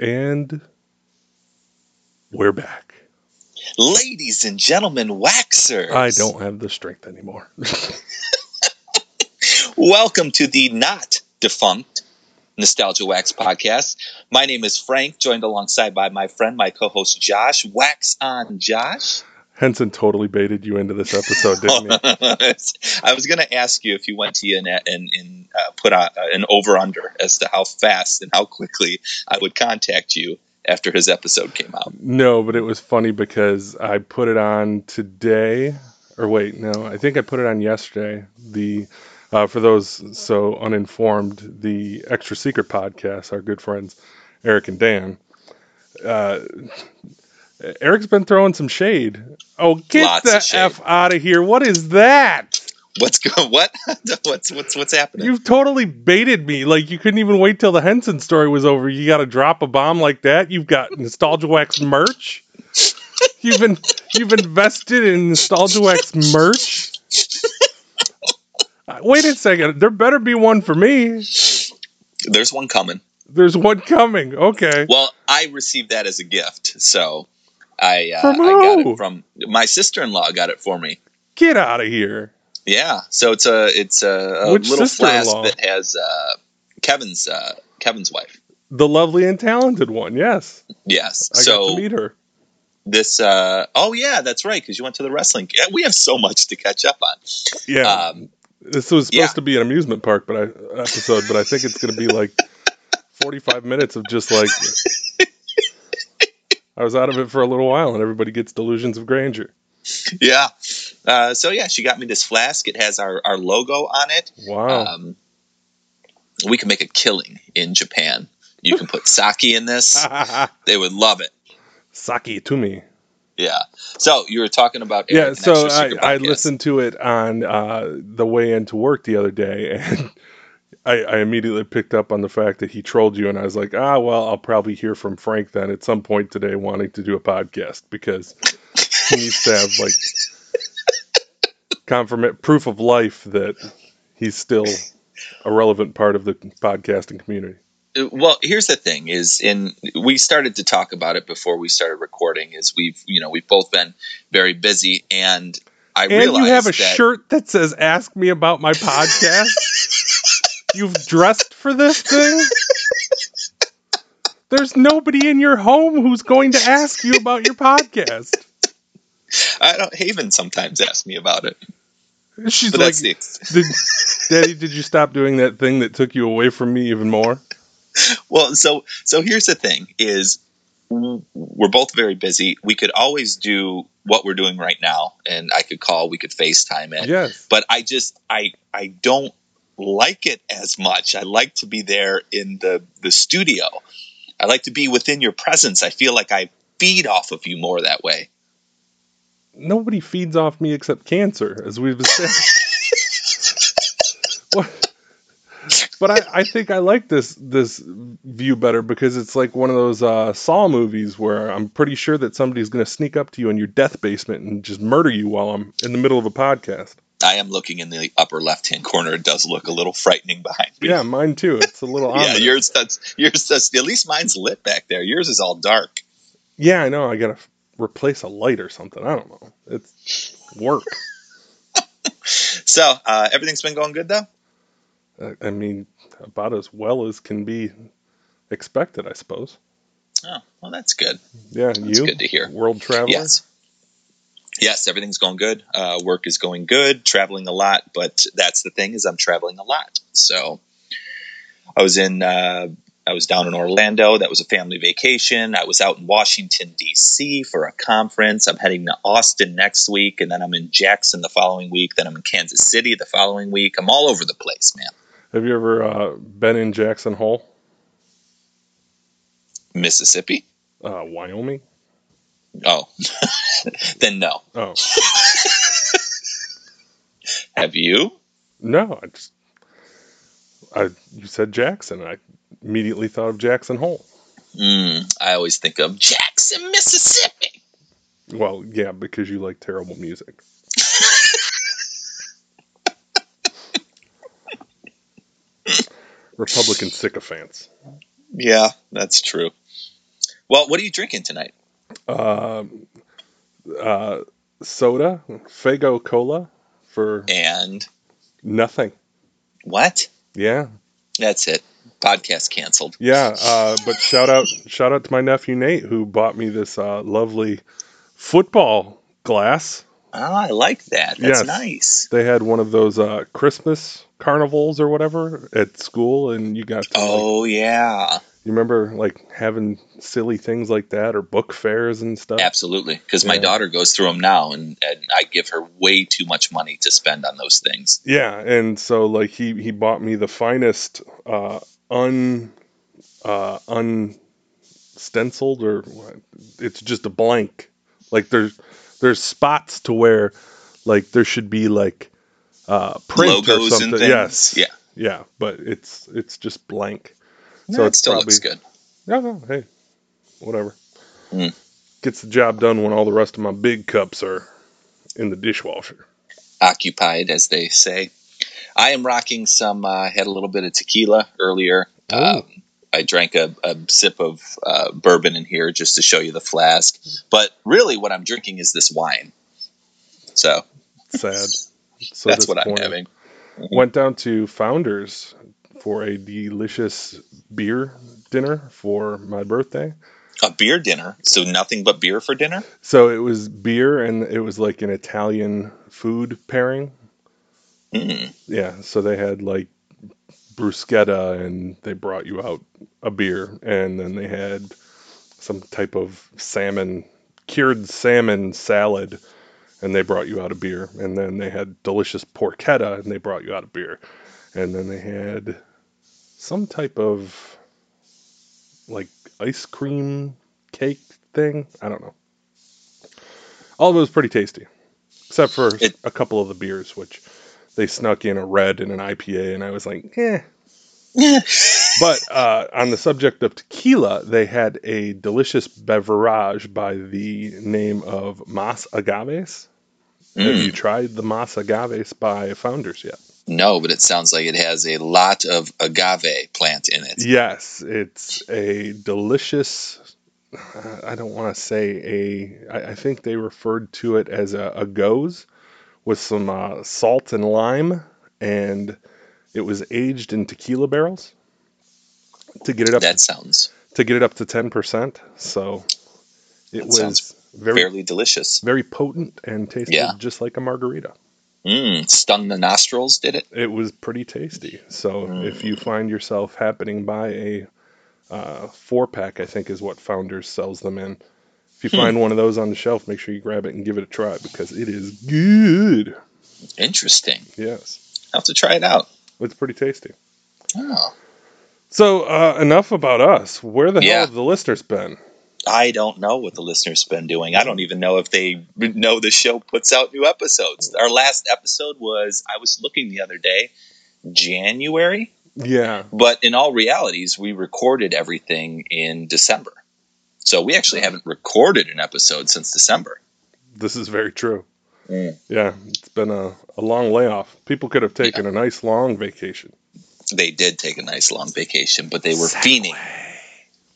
And we're back. Ladies and gentlemen, waxers. I don't have the strength anymore. Welcome to the not defunct Nostalgia Wax podcast. My name is Frank, joined alongside by my friend, my co-host Josh. Wax on, Josh. Henson totally baited you into this episode, didn't he? I was going to ask you if you went to you and, and, and uh, put on, uh, an over under as to how fast and how quickly I would contact you after his episode came out. No, but it was funny because I put it on today, or wait, no, I think I put it on yesterday. The uh, for those so uninformed, the Extra Secret podcast, our good friends Eric and Dan. Uh, Eric's been throwing some shade. Oh, get Lots the f out of here! What is that? What's going? What? what's what's what's happening? You've totally baited me. Like you couldn't even wait till the Henson story was over. You got to drop a bomb like that. You've got Nostalgia Wax merch. You've been you've invested in Nostalgia Wax merch. Uh, Wait a second. There better be one for me. There's one coming. There's one coming. Okay. Well, I received that as a gift, so I uh, I got it from my sister-in-law. Got it for me. Get out of here. Yeah, so it's a it's a, a little flask that has uh, Kevin's uh, Kevin's wife. The lovely and talented one. Yes. Yes. I got so to meet her. this uh, oh yeah, that's right because you went to the wrestling. Yeah, we have so much to catch up on. Yeah. Um, This was supposed Yeah. to be an amusement park, but I episode, but I think it's going to be like forty-five minutes of just like I was out of it for a little while, and everybody gets delusions of grandeur. yeah. Uh, so yeah, she got me this flask. It has our our logo on it. Wow, Um, we can make a killing in Japan. You can put sake in this. They would love it. sake to me. Yeah. So you were talking about Yeah, so I, I listened to it on uh, the way into work the other day, and I, I immediately picked up on the fact that he trolled you, and I was like, ah, well, I'll probably hear from Frank then at some point today, wanting to do a podcast because he needs to have like confirm proof of life that he's still a relevant part of the podcasting community. Uh, well here's the thing is in we started to talk about it before we started recording is we've you know we've both been very busy and i And realized you have a that shirt that says "Ask me about my podcast." You've dressed for this thing. There's nobody in your home who's going to ask you about your podcast. i don't haven sometimes asks me about it She's but like, that's the ex- did, "Daddy, did you stop doing that thing that took you away from me even more?" well so so here's the thing is we're both very busy we could always do what we're doing right now and i could call we could facetime it Yes. but I just I I don't like it as much. I like to be there in the the studio. I like to be within your presence. I feel like I feed off of you more that way. Nobody feeds off me except cancer, as we've. What- but I, I think I like this this view better because it's like one of those uh, Saw movies where I'm pretty sure that somebody's going to sneak up to you in your death basement and just murder you while I'm in the middle of a podcast. I am looking in the upper left hand corner. It does look a little frightening behind me. Yeah, mine too. It's a little yeah. Yours does. Yours does. At least mine's lit back there. Yours is all dark. Yeah, I know. I got to replace a light or something. I don't know. It's work. So uh, everything's been going good though. I- I mean, about as well as can be expected, I suppose. Oh, well, that's good. Yeah, That's you good to hear. world traveler. Yes. Yes, everything's going good. Uh, work is going good. Traveling a lot, but that's the thing is I'm traveling a lot. So I was in. Uh, I was down in Orlando. That was a family vacation. I was out in Washington D.C. for a conference. I'm heading to Austin next week, and then I'm in Jackson the following week. Then I'm in Kansas City the following week. I'm all over the place, man. Have you ever uh, been in Jackson Hole, Mississippi? uh, Wyoming? Oh, then no. Oh Have you? no, I just I you said Jackson. I immediately thought of Jackson Hole. Mm, I always think of Jackson, Mississippi. Well, yeah, because you like terrible music. Republican sycophants. Yeah, that's true. Well, what are you drinking tonight? Um, uh, soda, Faygo Cola for And nothing. what? Yeah, That's it. Podcast canceled. yeah. Uh, but shout out, shout out to my nephew Nate who bought me this uh, lovely football glass. Oh, I like that. That's Yes. nice. They had one of those uh, Christmas carnivals or whatever at school, and you got to, like, Oh yeah, you remember like having silly things like that or book fairs and stuff. absolutely. Because my daughter goes through them now, and, and I give her way too much money to spend on those things. Yeah, and so like he he bought me the finest uh un uh unstenciled or it's just a blank. Like there's there's spots to where like there should be like uh print or Logos and something. things. Yes. Yeah. Yeah, but it's it's just blank. No, So it it's still probably- looks good. No, no, hey. Whatever. Mm. Gets the job done when all the rest of my big cups are in the dishwasher. Occupied, as they say. I am rocking some. Uh, had a little bit of tequila earlier. Oh. Um, I drank a, a sip of uh, bourbon in here just to show you the flask. But really, what I'm drinking is this wine. So Sad. So that's what I'm having. went down to Founders for a delicious beer dinner for my birthday. A beer dinner. So nothing but beer for dinner. So it was beer and it was like an Italian food pairing. Mm. Yeah, so they had like bruschetta and they brought you out a beer and then they had some type of salmon cured salmon salad and they brought you out a beer and then they had delicious porchetta and they brought you out a beer and then they had some type of like ice cream cake thing i don't know all of it was pretty tasty except for It- a couple of the beers which they snuck in a red and an ipa and i was like eh but uh, on the subject of tequila, they had a delicious beverage by the name of Mas Agaves. Have Mm. you tried the Mas Agaves by Founders yet? No, but it sounds like it has a lot of agave plant in it. Yes, it's a delicious. I don't want to say a. I, I think they referred to it as a, a goes with some uh, salt and lime, and it was aged in tequila barrels to get it up That sounds to get it up to 10%. So it That was very fairly delicious. very potent and tasted Yeah. just like a margarita. Mm, stung the nostrils, did it? It was pretty tasty. So Mm. if you find yourself happening by a uh, four pack, I think is what Founders sells them in. If you Hmm. find one of those on the shelf, make sure you grab it and give it a try because it is good. Interesting. Yes, I'll have to try it out. it's pretty tasty. Oh. So uh, enough about us. Where the hell have the listeners been? I don't know what the listeners been doing. I don't even know if they know the show puts out new episodes. Our last episode was I was looking the other day, January, Yeah, but in all realities, we recorded everything in December. So we actually haven't recorded an episode since December. this is very true. Mm. Yeah, it's been a, a long layoff. People could have taken a nice long vacation. They did take a nice long vacation, but they were fiending,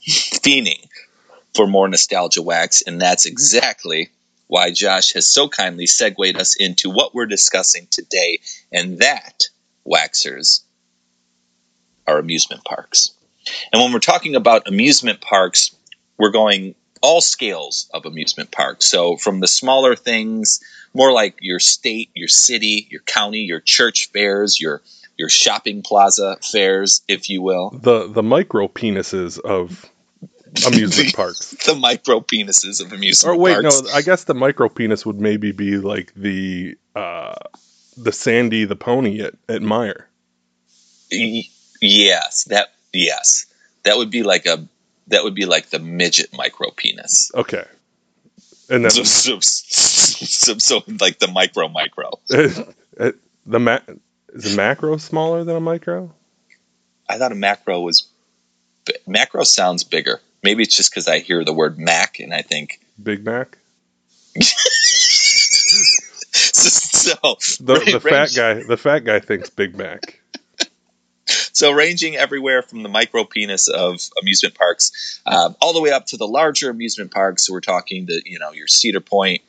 fiending for more nostalgia wax, and that's exactly why Josh has so kindly segued us into what we're discussing today, and that, waxers, are amusement parks. And when we're talking about amusement parks, we're going all scales of amusement parks. So from the smaller things, more like your state, your city, your county, your church fairs, your your shopping plaza fairs, if you will. The the micro penises of amusement parks. The micro penises of amusement parks. Or wait, parks. no, I guess the micro penis would maybe be like the uh the Sandy the pony at, at Meijer. Y- yes, that yes, that would be like a that would be like the midget micro penis. Okay. And then So, so, so, so like the micro micro. the ma- is a macro smaller than a micro? I thought a macro was macro sounds bigger. Maybe it's just because I hear the word Mac and I think Big Mac? so. The, the fat guy the fat guy thinks Big Mac. So ranging everywhere from the micro penis of amusement parks, um, all the way up to the larger amusement parks. So we're talking the you know your Cedar Point,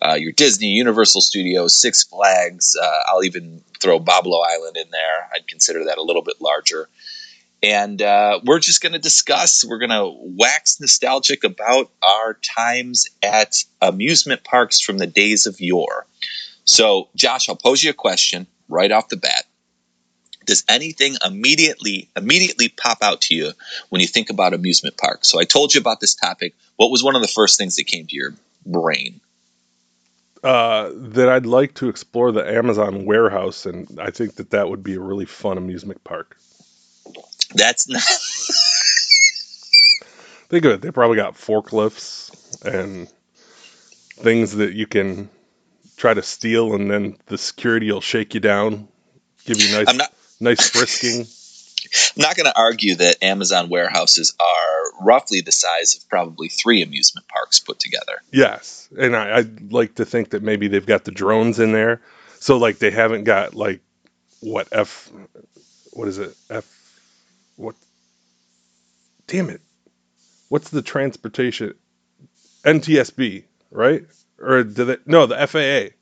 uh, your Disney, Universal Studios, Six Flags. Uh, I'll even throw Boblo Island in there. I'd consider that a little bit larger. And uh, we're just going to discuss. We're going to wax nostalgic about our times at amusement parks from the days of yore. So, Josh, I'll pose you a question right off the bat does anything immediately immediately pop out to you when you think about amusement parks? So I told you about this topic. What was one of the first things that came to your brain? Uh, that I'd like to explore the Amazon warehouse, and I think that that would be a really fun amusement park. That's not Think of it; they probably got forklifts and things that you can try to steal, and then the security will shake you down, give you nice, I'm not nice frisking. I'm not going to argue that Amazon warehouses are roughly the size of probably three amusement parks put together. Yes, and I, I'd like to think that maybe they've got the drones in there, so like they haven't got like what F, what is it F, what? Damn it! What's the transportation? NTSB, right? Or did it? No, the FAA.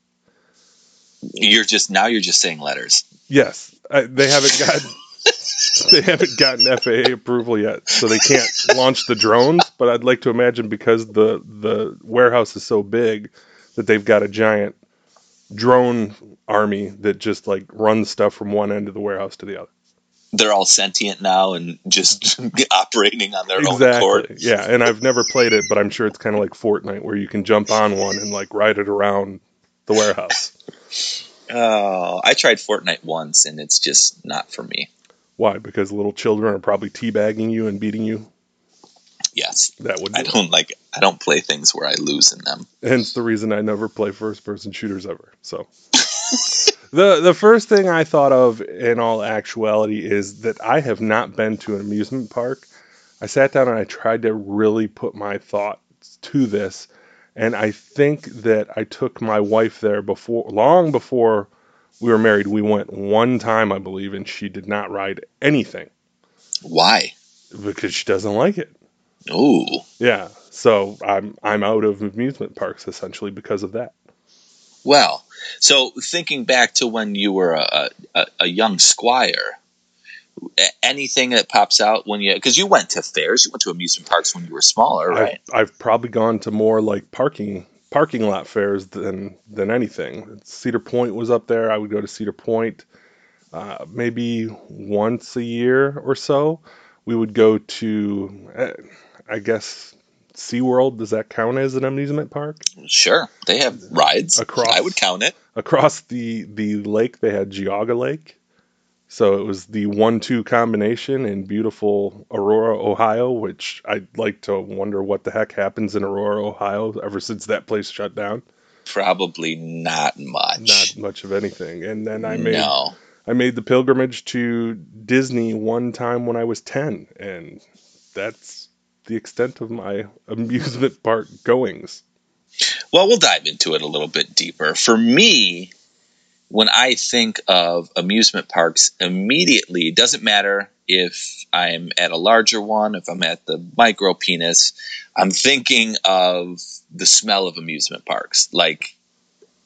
You're just now you're just saying letters. Yes, I, they haven't got. they haven't gotten FAA approval yet, so they can't launch the drones. But I'd like to imagine because the the warehouse is so big that they've got a giant drone army that just like runs stuff from one end of the warehouse to the other. They're all sentient now and just operating on their own accord. Exactly. Yeah, and I've never played it, but I'm sure it's kind of like Fortnite where you can jump on one and like ride it around the warehouse. Oh, I tried Fortnite once and it's just not for me. Why? Because little children are probably teabagging you and beating you. Yes. That would. I do it. don't like I don't play things where I lose in them. hence the reason I never play first person shooters ever. So the the first thing I thought of in all actuality is that I have not been to an amusement park. I sat down and I tried to really put my thoughts to this and I think that I took my wife there before long before we were married. We went one time I believe and she did not ride anything Why? because she doesn't like it. Ooh. Yeah. So I'm I'm out of amusement parks essentially because of that. Well, so thinking back to when you were a, a, a young squire, anything that pops out when you because you went to fairs, you went to amusement parks when you were smaller, right? I've, I've probably gone to more like parking parking lot fairs than than anything. Cedar Point was up there. I would go to Cedar Point uh, maybe once a year or so. We would go to, uh, I guess, SeaWorld. Does that count as an amusement park? Sure, they have rides. Across- I would count it. Across the the lake, they had Geauga Lake. So it was the one-two combination in beautiful Aurora, Ohio, which I'd like to wonder what the heck happens in Aurora, Ohio, ever since that place shut down. Probably not much. Not much of anything. And then I made no. I made the pilgrimage to Disney one time when I was ten, and that's the extent of my amusement park goings. Well, we'll dive into it a little bit deeper. For me, when I think of amusement parks, immediately it doesn't matter if I'm at a larger one, if I'm at the micro penis, I'm thinking of the smell of amusement parks. Like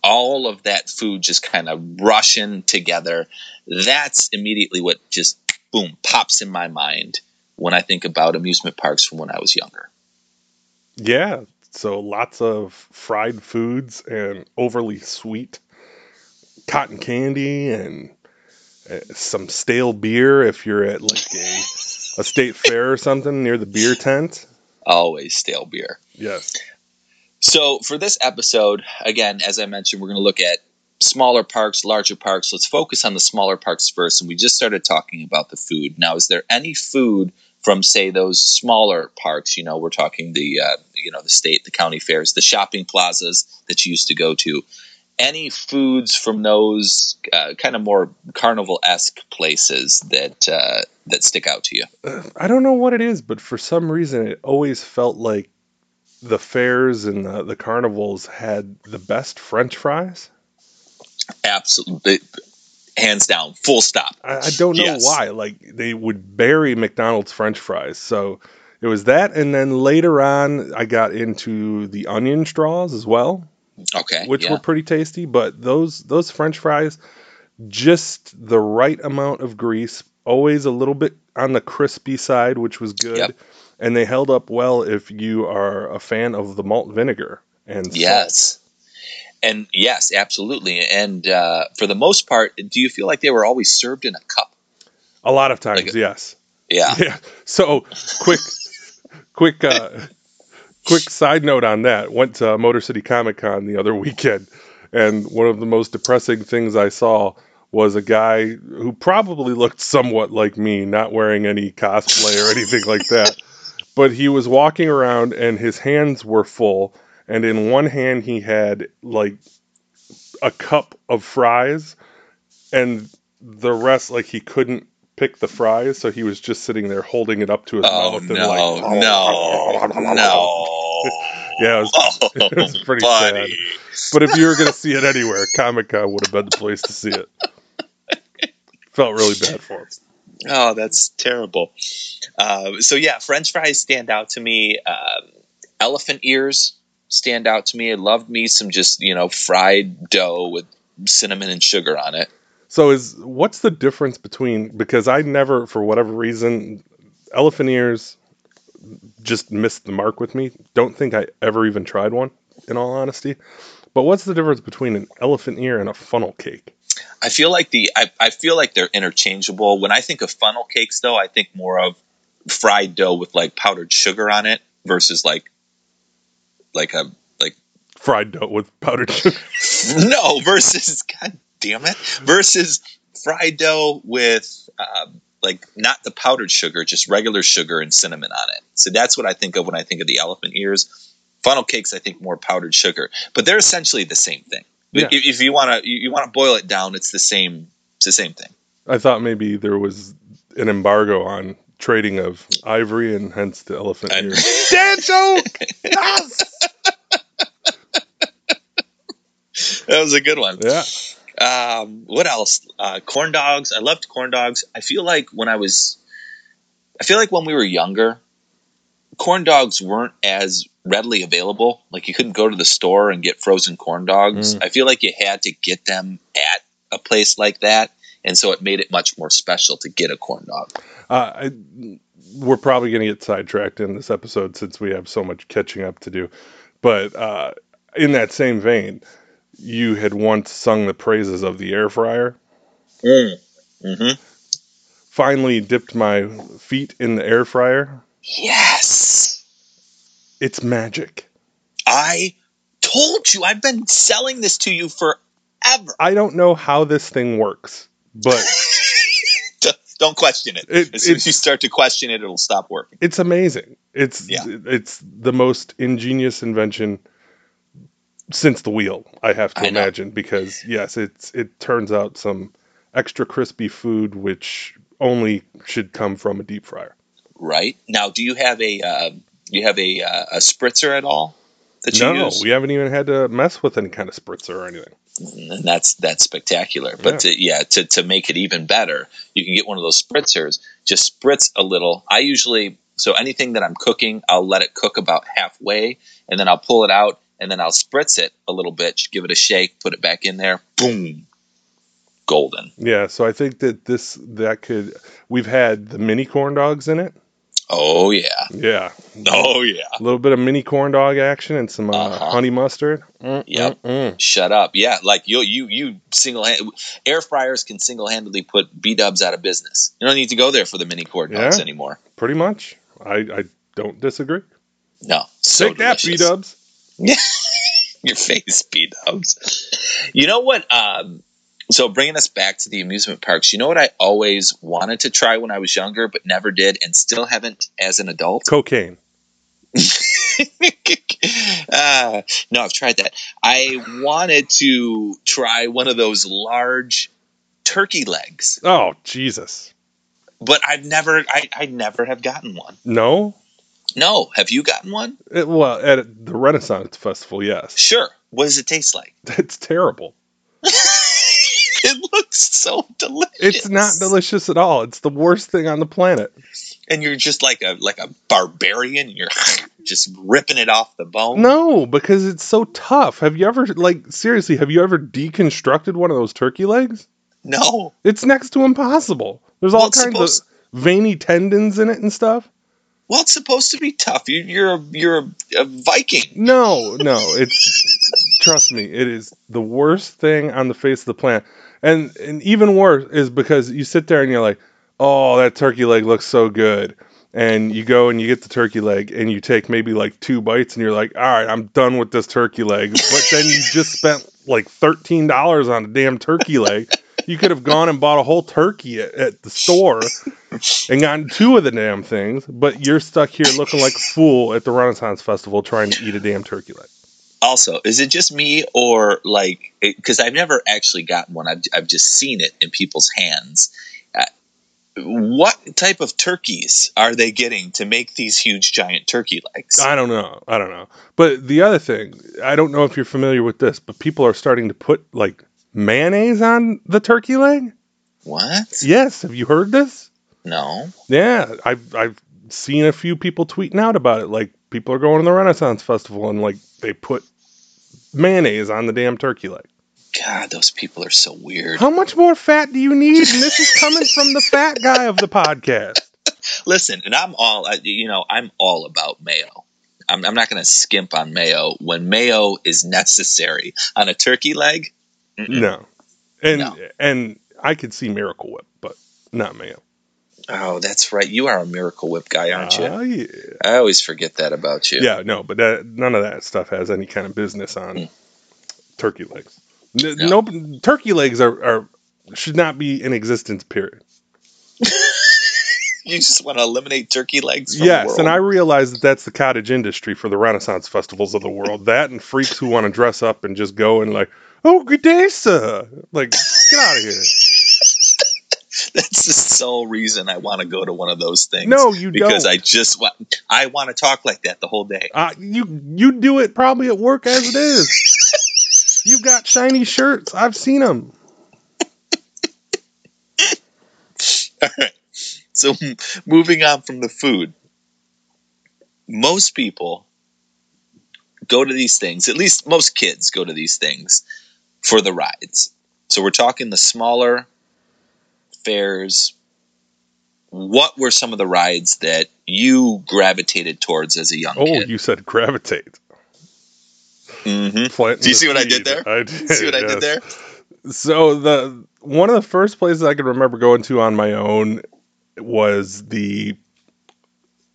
all of that food just kind of rushing together. That's immediately what just boom pops in my mind when I think about amusement parks from when I was younger. Yeah, so lots of fried foods and overly sweet cotton candy and uh, some stale beer if you're at like a a state fair or something near the beer tent. Always stale beer. Yes. So for this episode, again, as I mentioned, we're going to look at smaller parks, larger parks. Let's focus on the smaller parks first. And we just started talking about the food. Now, is there any food from say those smaller parks? You know, we're talking the uh, you know the state, the county fairs, the shopping plazas that you used to go to. Any foods from those uh, kind of more carnival esque places that uh, that stick out to you? Uh, I don't know what it is, but for some reason it always felt like the fairs and the, the carnivals had the best French fries. Absolutely, hands down, full stop. I, I don't know Yes. why. Like they would bury McDonald's French fries. So it was that, and then later on, I got into the onion straws as well, Okay, which yeah. were pretty tasty. But those those French fries, just the right amount of grease, always a little bit on the crispy side, which was good, Yep. and they held up well if you are a fan of the malt vinegar and salt. And yes, absolutely. And uh, for the most part, do you feel like they were always served in a cup? A lot of times, Like- yes. Yeah. Yeah. So quick, quick, uh, quick side note on that. Went to Motor City Comic Con the other weekend, and one of the most depressing things I saw was a guy who probably looked somewhat like me, not wearing any cosplay or anything like that. But he was walking around, and his hands were full, and in one hand he had like a cup of fries, and the rest like he couldn't pick the fries, so he was just sitting there holding it up to his Oh mouth no, and like no, no. Yeah, it was, Oh, it was pretty buddy. sad. But if you were going to see it anywhere, Comic Con would have been the place to see it. Felt really bad for him. Oh, that's terrible. Uh, so yeah, French fries stand out to me. Um, elephant ears stand out to me. I loved me some just you know fried dough with cinnamon and sugar on it. So is what's the difference between because I never for whatever reason elephant ears just missed the mark with me. Don't think I ever even tried one in all honesty. But what's the difference between an elephant ear and a funnel cake? I feel like the I, I feel like they're interchangeable. When I think of funnel cakes, though, I think more of fried dough with like powdered sugar on it versus like like a like Fried dough with powdered sugar. no versus god damn it versus fried dough with um, like not the powdered sugar, just regular sugar and cinnamon on it. So that's what I think of when I think of the elephant ears. Funnel cakes, I think more powdered sugar, but they're essentially the same thing. Yeah. If, if you want to, you, want to boil it down, it's the same. It's the same thing. I thought maybe there was an embargo on trading of ivory and hence the elephant And- ear. Dad joke! Yes! That was a good one. Yeah. Um, what else? Uh, corn dogs. I loved corn dogs. I feel like when I was, I feel like when we were younger, corn dogs weren't as readily available. Like you couldn't go to the store and get frozen corn dogs. Mm. I feel like you had to get them at a place like that, and so it made it much more special to get a corn dog. Uh, I, we're probably going to get sidetracked in this episode since we have so much catching up to do. But uh, in that same vein, you had once sung the praises of the air fryer. Mm-hmm. Finally dipped my feet in the air fryer. Yes, It's magic. I told you. I've been selling this to you forever. I don't know how this thing works, but Don't question it. It- as soon as you start to question it, it'll stop working. it's amazing. It's Yeah. it's the most ingenious invention since the wheel. I have to I know. imagine because yes, it's it turns out some extra crispy food which only should come from a deep fryer. Right now, do you have a uh, you have a uh, a spritzer at all that you No, use? we haven't even had to mess with any kind of spritzer or anything. and that's that's spectacular. But to, yeah, to to make it even better, you can get one of those spritzers. Just spritz a little. I usually so anything that I'm cooking, I'll let it cook about halfway, and then I'll pull it out, and then I'll spritz it a little bit, give it a shake, put it back in there, boom, golden. Yeah, so I think that this that could we've had the mini corn dogs in it. Oh yeah. Yeah. Oh yeah. A little bit of mini corn dog action and some uh, Uh-huh. honey mustard. Mm, Yep. mm, mm. Shut up. Yeah, like you you you single hand air fryers can single handedly put B Dubs out of business. You don't need to go there for the mini corn dogs Yeah. anymore. Pretty much. I, I don't disagree. No. So Take that, B delicious. Dubs. Your face, B Dubs. You know what? Um, so bringing us back to the amusement parks, you know what I always wanted to try when I was younger, but never did, and still haven't as an adult. Cocaine. uh, no, I've tried that. I wanted to try one of those large turkey legs, Oh, Jesus. but I've never, I, I never have gotten one. No? No, have you gotten one? It, well, at the Renaissance Festival, yes. Sure. What does it taste like? It's terrible. it looks so delicious. It's not delicious at all. It's the worst thing on the planet. and you're just like a like a barbarian. You're just ripping it off the bone. No, because it's so tough. Have you ever, like, seriously, have you ever deconstructed one of those turkey legs? No. It's next to impossible. There's all it's kinds supposed- of veiny tendons in it and stuff. Well, it's supposed to be tough. You, you're a, you're a, a Viking. No, no, it's trust me, it is the worst thing on the face of the planet. And and even worse is because you sit there and you're like, "Oh, that turkey leg looks so good." And you go and you get the turkey leg and you take maybe like two bites and you're like, "All right, I'm done with this turkey leg." But then you just spent like $13 on a damn turkey leg. You could have gone and bought a whole turkey at, at the store and gotten two of the damn things, but you're stuck here looking like a fool at the Renaissance Festival trying to eat a damn turkey leg. Also, is it just me or like because I've never actually gotten one. I've I've just seen it in people's hands. Uh, what type of turkeys are they getting to make these huge giant turkey legs? I don't know. I don't know. But the other thing, I don't know if you're familiar with this, but people are starting to put like mayonnaise on the turkey leg. What? Yes, have you heard this? No. Yeah, I've I've seen a few people tweeting out about it. Like people are going to the Renaissance Festival and like they put mayonnaise on the damn turkey leg. God, those people are so weird. How much more fat do you need? And this is coming from the fat guy of the podcast. Listen, and I'm all you know. I'm all about mayo. I'm, I'm not going to skimp on mayo when mayo is necessary on a turkey leg. Mm-mm. No, and No. and I could see Miracle Whip, but not mayo. Oh, that's right. You are a Miracle Whip guy, aren't you? Ah, yeah. I always forget that about you. Yeah, no, but that, none of that stuff has any kind of business on Mm. turkey legs. N- No. Turkey legs are, are should not be in existence. Period. You just want to eliminate turkey legs Yes, and I realize that that's the cottage industry for the Renaissance festivals of the world. That and freaks who want to dress up and just go and like, oh, good day, sir. Like, get out of here. That's the sole reason I want to go to one of those things. No, you because don't. Because I just want I want to talk like that the whole day. Uh, you you do it probably at work as it is. You've got shiny shirts. I've seen them. All right. So moving on from the food, most people go to these things. At least most kids go to these things for the rides. So we're talking the smaller fairs. What were some of the rides that you gravitated towards as a young Oh, kid? you said gravitate. hmm Do you see what I did there? I did. See what I did there? So the one of the first places I can remember going to on my own was the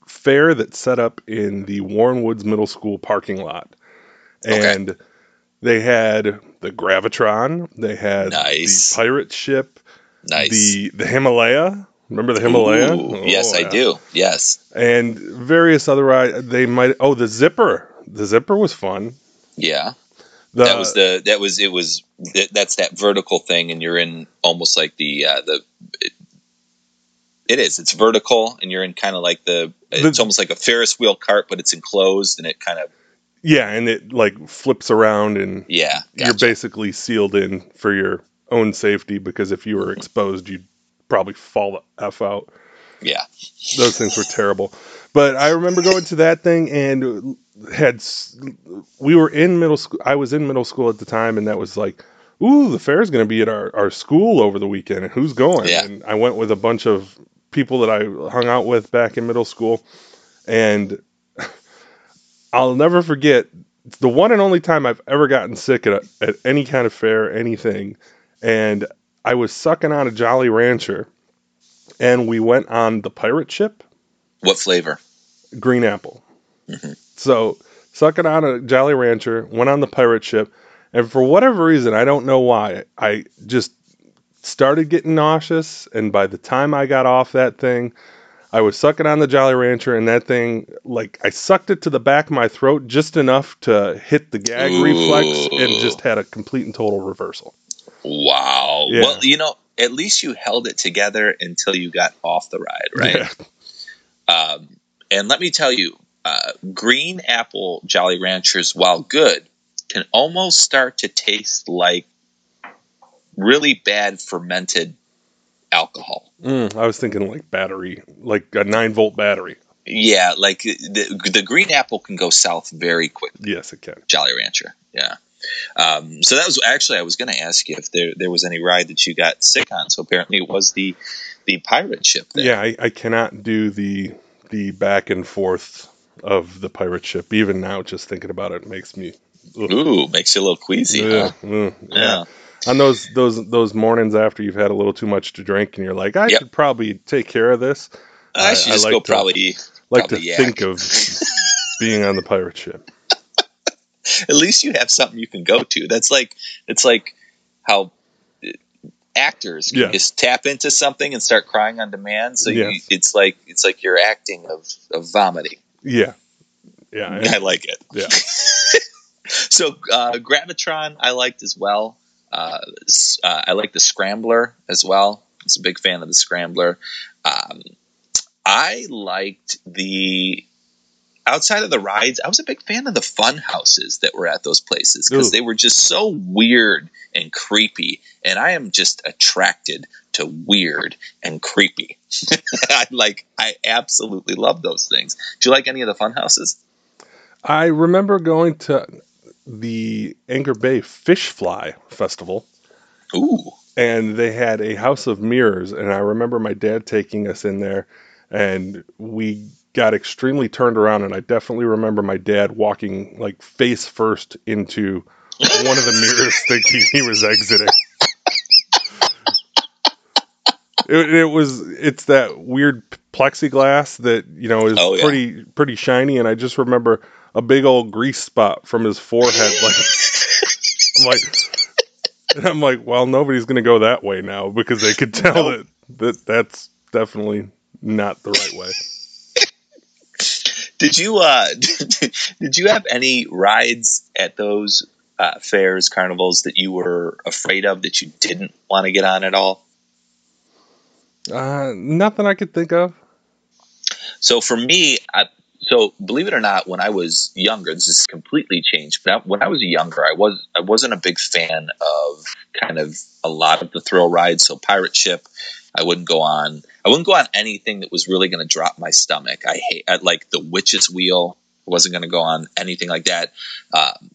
fair that set up in the Warren Woods Middle School parking lot, Okay. and they had the gravitron, they had Nice. the pirate ship, Nice. the the Himalaya. Remember the Himalaya? Ooh, Oh, yes, I do. Yes. And various other. They might. Oh, the zipper. The zipper was fun. Yeah. The, that was the that was it was that, that's that vertical thing and you're in almost like the uh the it, it is it's vertical and you're in kind of like the it's almost like a ferris wheel cart but it's enclosed and it kind of yeah, and it like flips around and yeah you're basically sealed in for your own safety because if you were mm-hmm. exposed, you'd probably fall the f out. yeah Those things were terrible. But I remember going to that thing and had we were in middle school. I was in middle school at the time, and that was like, ooh, the fair's going to be at our, our school over the weekend, and who's going? Yeah. And I went with a bunch of people that I hung out with back in middle school, and I'll never forget it's the one and only time I've ever gotten sick at, a, at any kind of fair, anything. And I was sucking on a Jolly Rancher, and we went on the pirate ship, What flavor? Green Apple. Mhm. So sucking on a Jolly Rancher, went on the pirate ship, and for whatever reason, I don't know why, I just started getting nauseous. And by the time I got off that thing, I was sucking on the Jolly Rancher, and that thing, like, I sucked it to the back of my throat just enough to hit the gag reflex, and just had a complete and total reversal. Wow. Yeah. Well, you know, at least you held it together until you got off the ride, right? Yeah. Um, and let me tell you, uh, green apple Jolly Ranchers, while good, can almost start to taste like really bad fermented alcohol. Mm, I was thinking like battery, like a nine volt battery. Yeah, like the, the green apple can go south very quickly. Yes, it can. Jolly Rancher. Yeah. Um, so that was actually I was going to ask you if there there was any ride that you got sick on. So apparently it was the the pirate ship. There. Yeah, I, I cannot do the the back and forth of the pirate ship. Even now, just thinking about it makes me. ugh. Ooh, makes you a little queasy. Ugh, Huh? ugh, Yeah. On those those those mornings after you've had a little too much to drink, and you're like, I Yep. should probably take care of this. I, I- should I just like go to- probably. Like Probably to yak. think of being on the pirate ship. At least you have something you can go to. That's like it's like how uh, actors can Yeah. just tap into something and start crying on demand. So you, it's like it's like you're acting of, of vomiting. Yeah, yeah, I like it. yeah. So uh, Gravitron, I liked as well. Uh, uh, I like the Scrambler as well. I was a big fan of the Scrambler. Um, I liked the outside of the rides. I was a big fan of the fun houses that were at those places because they were just so weird and creepy. And I am just attracted to weird and creepy. I like. I absolutely love those things. Do you like any of the fun houses? I remember going to the Anchor Bay Fish Fly Festival. Ooh. and they had a house of mirrors and i remember my dad taking us in there and we got extremely turned around and i definitely remember my dad walking like face first into one of the mirrors thinking he was exiting it, it was it's that weird plexiglass that you know is Oh, yeah. pretty pretty shiny and i just remember a big old grease spot from his forehead like i'm like and I'm like, well, nobody's going to go that way now because they could tell that, that that's definitely not the right way. Did you uh did you have any rides at those uh, fairs, carnivals that you were afraid of that you didn't want to get on at all? Uh, nothing I could think of. So for me, I, so believe it or not, when I was younger, this has completely changed. But when I was younger, I was I wasn't a big fan of kind of a lot of the thrill rides. So pirate ship, I wouldn't go on. I wouldn't go on anything that was really going to drop my stomach. I hate I, like the witch's wheel. I wasn't going to go on anything like that. Um,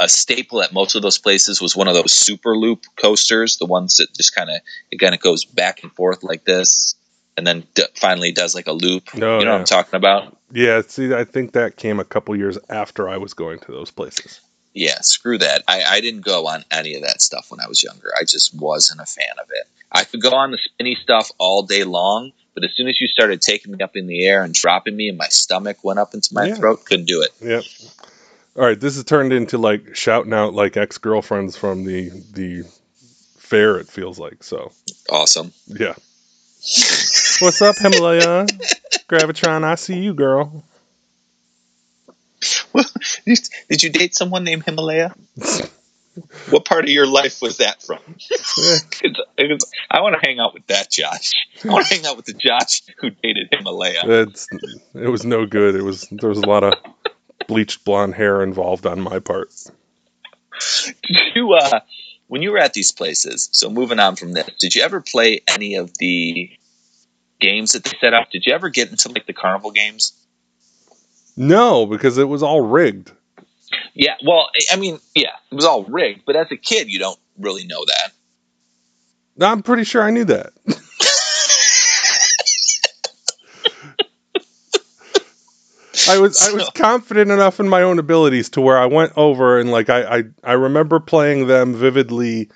a staple at most of those places was one of those super loop coasters, the ones that just kind of again, it kind of goes back and forth like this, and then d- finally does like a loop. Oh, you know yeah. what I'm talking about? Yeah, see, I think that came a couple years after I was going to those places. Yeah, screw that. I, I didn't go on any of that stuff when I was younger. I just wasn't a fan of it. I could go on the spinny stuff all day long, but as soon as you started taking me up in the air and dropping me and my stomach went up into my Yeah. throat, couldn't do it. Yep. All right, this has turned into like shouting out like ex girlfriends from the the fair. It feels like so. Awesome. Yeah. What's up, Himalaya? Gravitron, I see you, girl. Did you date someone named Himalaya? what part of your life was that from? It's- it's- I want to hang out with that Josh. I want to hang out with the Josh who dated Himalaya. It's it was no good. It was there was a lot of bleached blonde hair involved on my part. Did you, uh, when you were at these places, so moving on from this, did you ever play any of the games that they set up? Did you ever get into like the carnival games? No, because it was all rigged. Yeah, well, I- I mean, yeah, it was all rigged, but as a kid, you don't really know that. I'm pretty sure I knew that. I was I was confident enough in my own abilities to where I went over and like I I, I remember playing them vividly.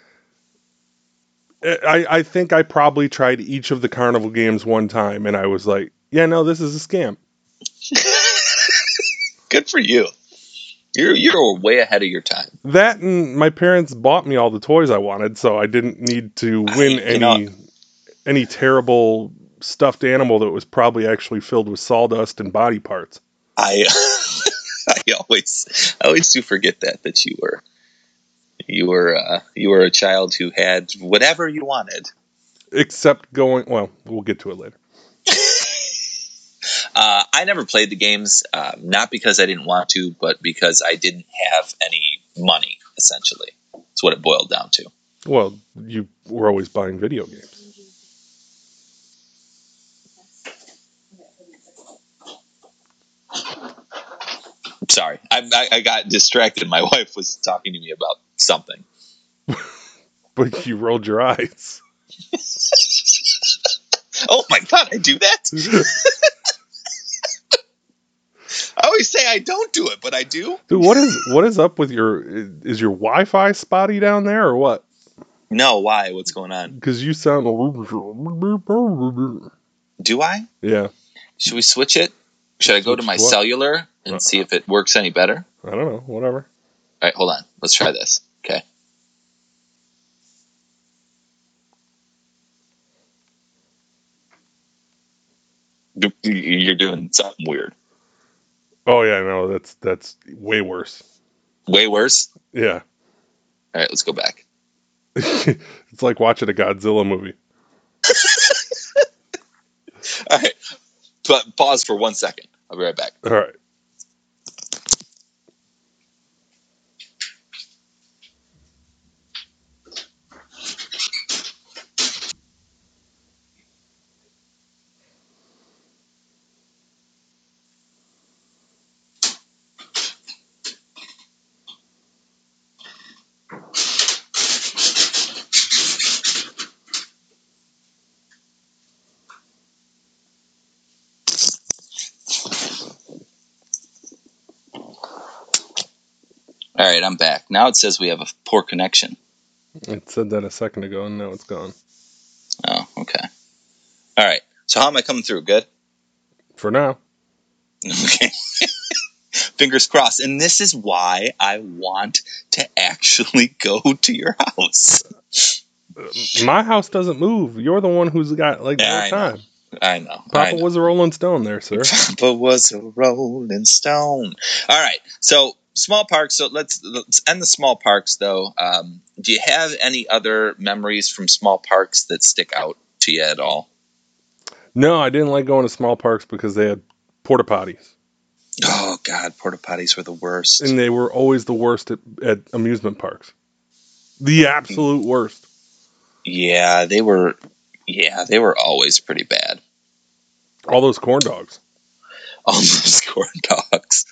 Eh, I, I think I probably tried each of the carnival games one time and I was like, yeah, no, this is a scam. Good for you. You're you're way ahead of your time. That and my parents bought me all the toys I wanted, so I didn't need to win you any know- any terrible stuffed animal that was probably actually filled with sawdust and body parts. I I always I always do forget that that you were you were uh, you were a child who had whatever you wanted. Except going well, we'll get to it later. Uh, I never played the games, uh, not because I didn't want to, but because I didn't have any money. Essentially, that's what it boiled down to. Well, you were always buying video games. Sorry, I, I, I got distracted. My wife was talking to me about something. But you rolled your eyes. Oh my god, I do that. I always say I don't do it, but I do. Dude, what is what is up with your is your Wi-Fi spotty down there or what? No, why? What's going on? Because you sound a little Do I? yeah. Should we switch it? Should I go to my what? cellular and uh, see if it works any better? I don't know. Whatever. All right, hold on. Let's try this. Okay. You're doing something weird. Oh yeah, no, that's that's way worse. Way worse. Yeah. All right, let's go back. it's like watching a Godzilla movie. All right, pause for one second. I'll be right back. All right. Right, I'm back. Now it says we have a poor connection. It said that a second ago, and now it's gone. Oh, okay. All right. So how am I coming through? Good. For now. Okay. Fingers crossed. And this is why I want to actually go to your house. Uh, my house doesn't move. You're the one who's got like Yeah, I know. time. I know. I Papa know. was a Rolling Stone there, sir. Papa was a rolling stone. All right. So small parks. So let's let's end the small parks though. Um, do you have any other memories from small parks that stick out to you at all? No, I didn't like going to small parks because they had porta potties, Oh God, porta potties were the worst. and they were always the worst at, at amusement parks. The absolute worst. yeah, they were. Yeah, they were always pretty bad. All those corn dogs. corn dogs.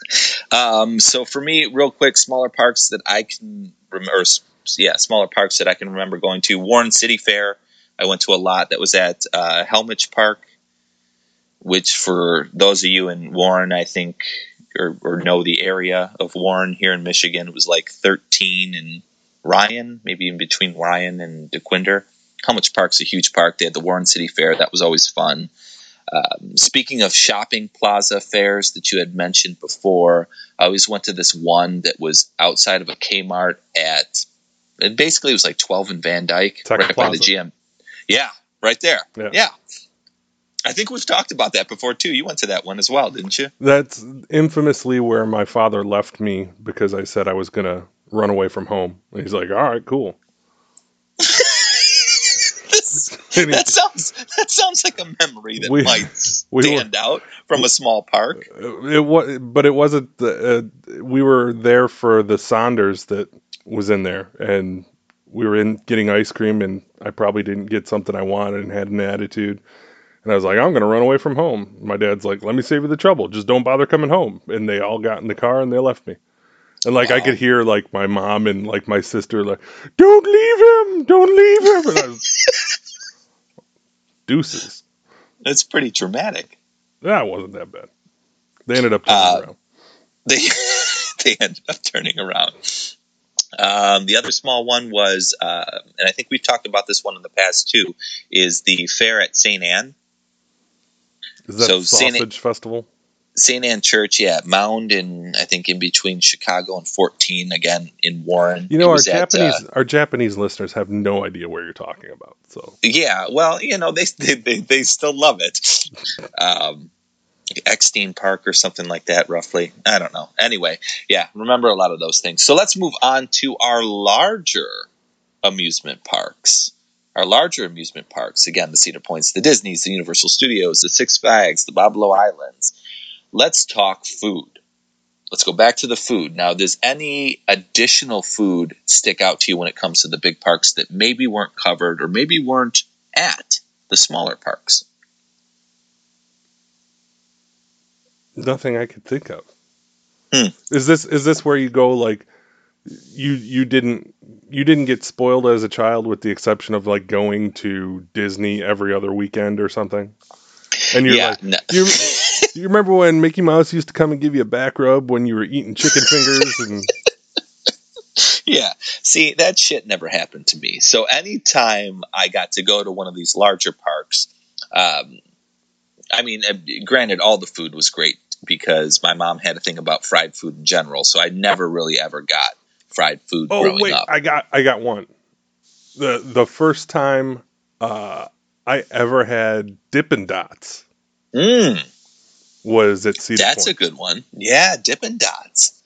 Um, so for me, real quick, smaller parks that I can remember, yeah, smaller parks that I can remember going to. Warren City Fair, I went to a lot. That was at uh, Halmich Park, which for those of you in Warren, I think, or, or know the area of Warren here in Michigan, it was like 13 and Ryan, maybe in between Ryan and Dequindre. Halmich Park's a huge park. They had the Warren City Fair. That was always fun. Um, speaking of shopping plaza fairs that you had mentioned before, I always went to this one that was outside of a Kmart at, and basically it was like 12 and Van Dyke, right by the Plaza. GM. Yeah, right there. Yeah. yeah. I think we've talked about that before too. You went to that one as well, didn't you? That's infamously where my father left me because I said I was gonna run away from home. And he's like, "All right, cool." This- And he- that sounds that sounds like a memory that We- might we stand out from a small park. It was, but it wasn't. The, uh, we were there for the Sanders that was in there, and we were in getting ice cream, and I probably didn't get something I wanted and had an attitude. And I was like, I'm gonna run away from home. My dad's like, Let me save you the trouble. Just don't bother coming home. And they all got in the car and they left me. And like I could hear like my mom and like my sister like, Don't leave him, don't leave him. And I was deuces. That's pretty dramatic. That wasn't that bad. They ended up turning Uh, around. they they ended up turning around. Um, the other small one was, uh, and I think we've talked about this one in the past too, is the fair at St. Anne. Is that so Saint- sausage festival? St. Anne Church, yeah, Mound in I think in between Chicago and 14, again in Warren. You know, our was at, Japanese uh, our Japanese listeners have no idea where you're talking about. So yeah, well, you know, they they they, they still love it. Um, Eckstein Park or something like that, roughly. I don't know. Anyway, yeah, remember a lot of those things. So let's move on to our larger amusement parks. Our larger amusement parks, again, the Cedar Points, the Disneys, the Universal Studios, the Six Flags, the Boblo Islands. Let's talk food. Let's go back to the food. Now, does any additional food stick out to you when it comes to the big parks that maybe weren't covered or maybe weren't at the smaller parks? nothing I could think of. Hmm. Is this is this where you go like you you didn't you didn't get spoiled as a child with the exception of like going to Disney every other weekend or something? And you're yeah, like, no. you, you remember when Mickey Mouse used to come and give you a back rub when you were eating chicken fingers and yeah. See, that shit never happened to me. So anytime I got to go to one of these larger parks, um, I mean, uh, granted, all the food was great because my mom had a thing about fried food in general. So I never really ever got fried food Oh growing wait, up. I got I got one. The the first time uh, I ever had Dippin' Dots Mm, was at Cedar that's a good one. Yeah, Dippin' Dots.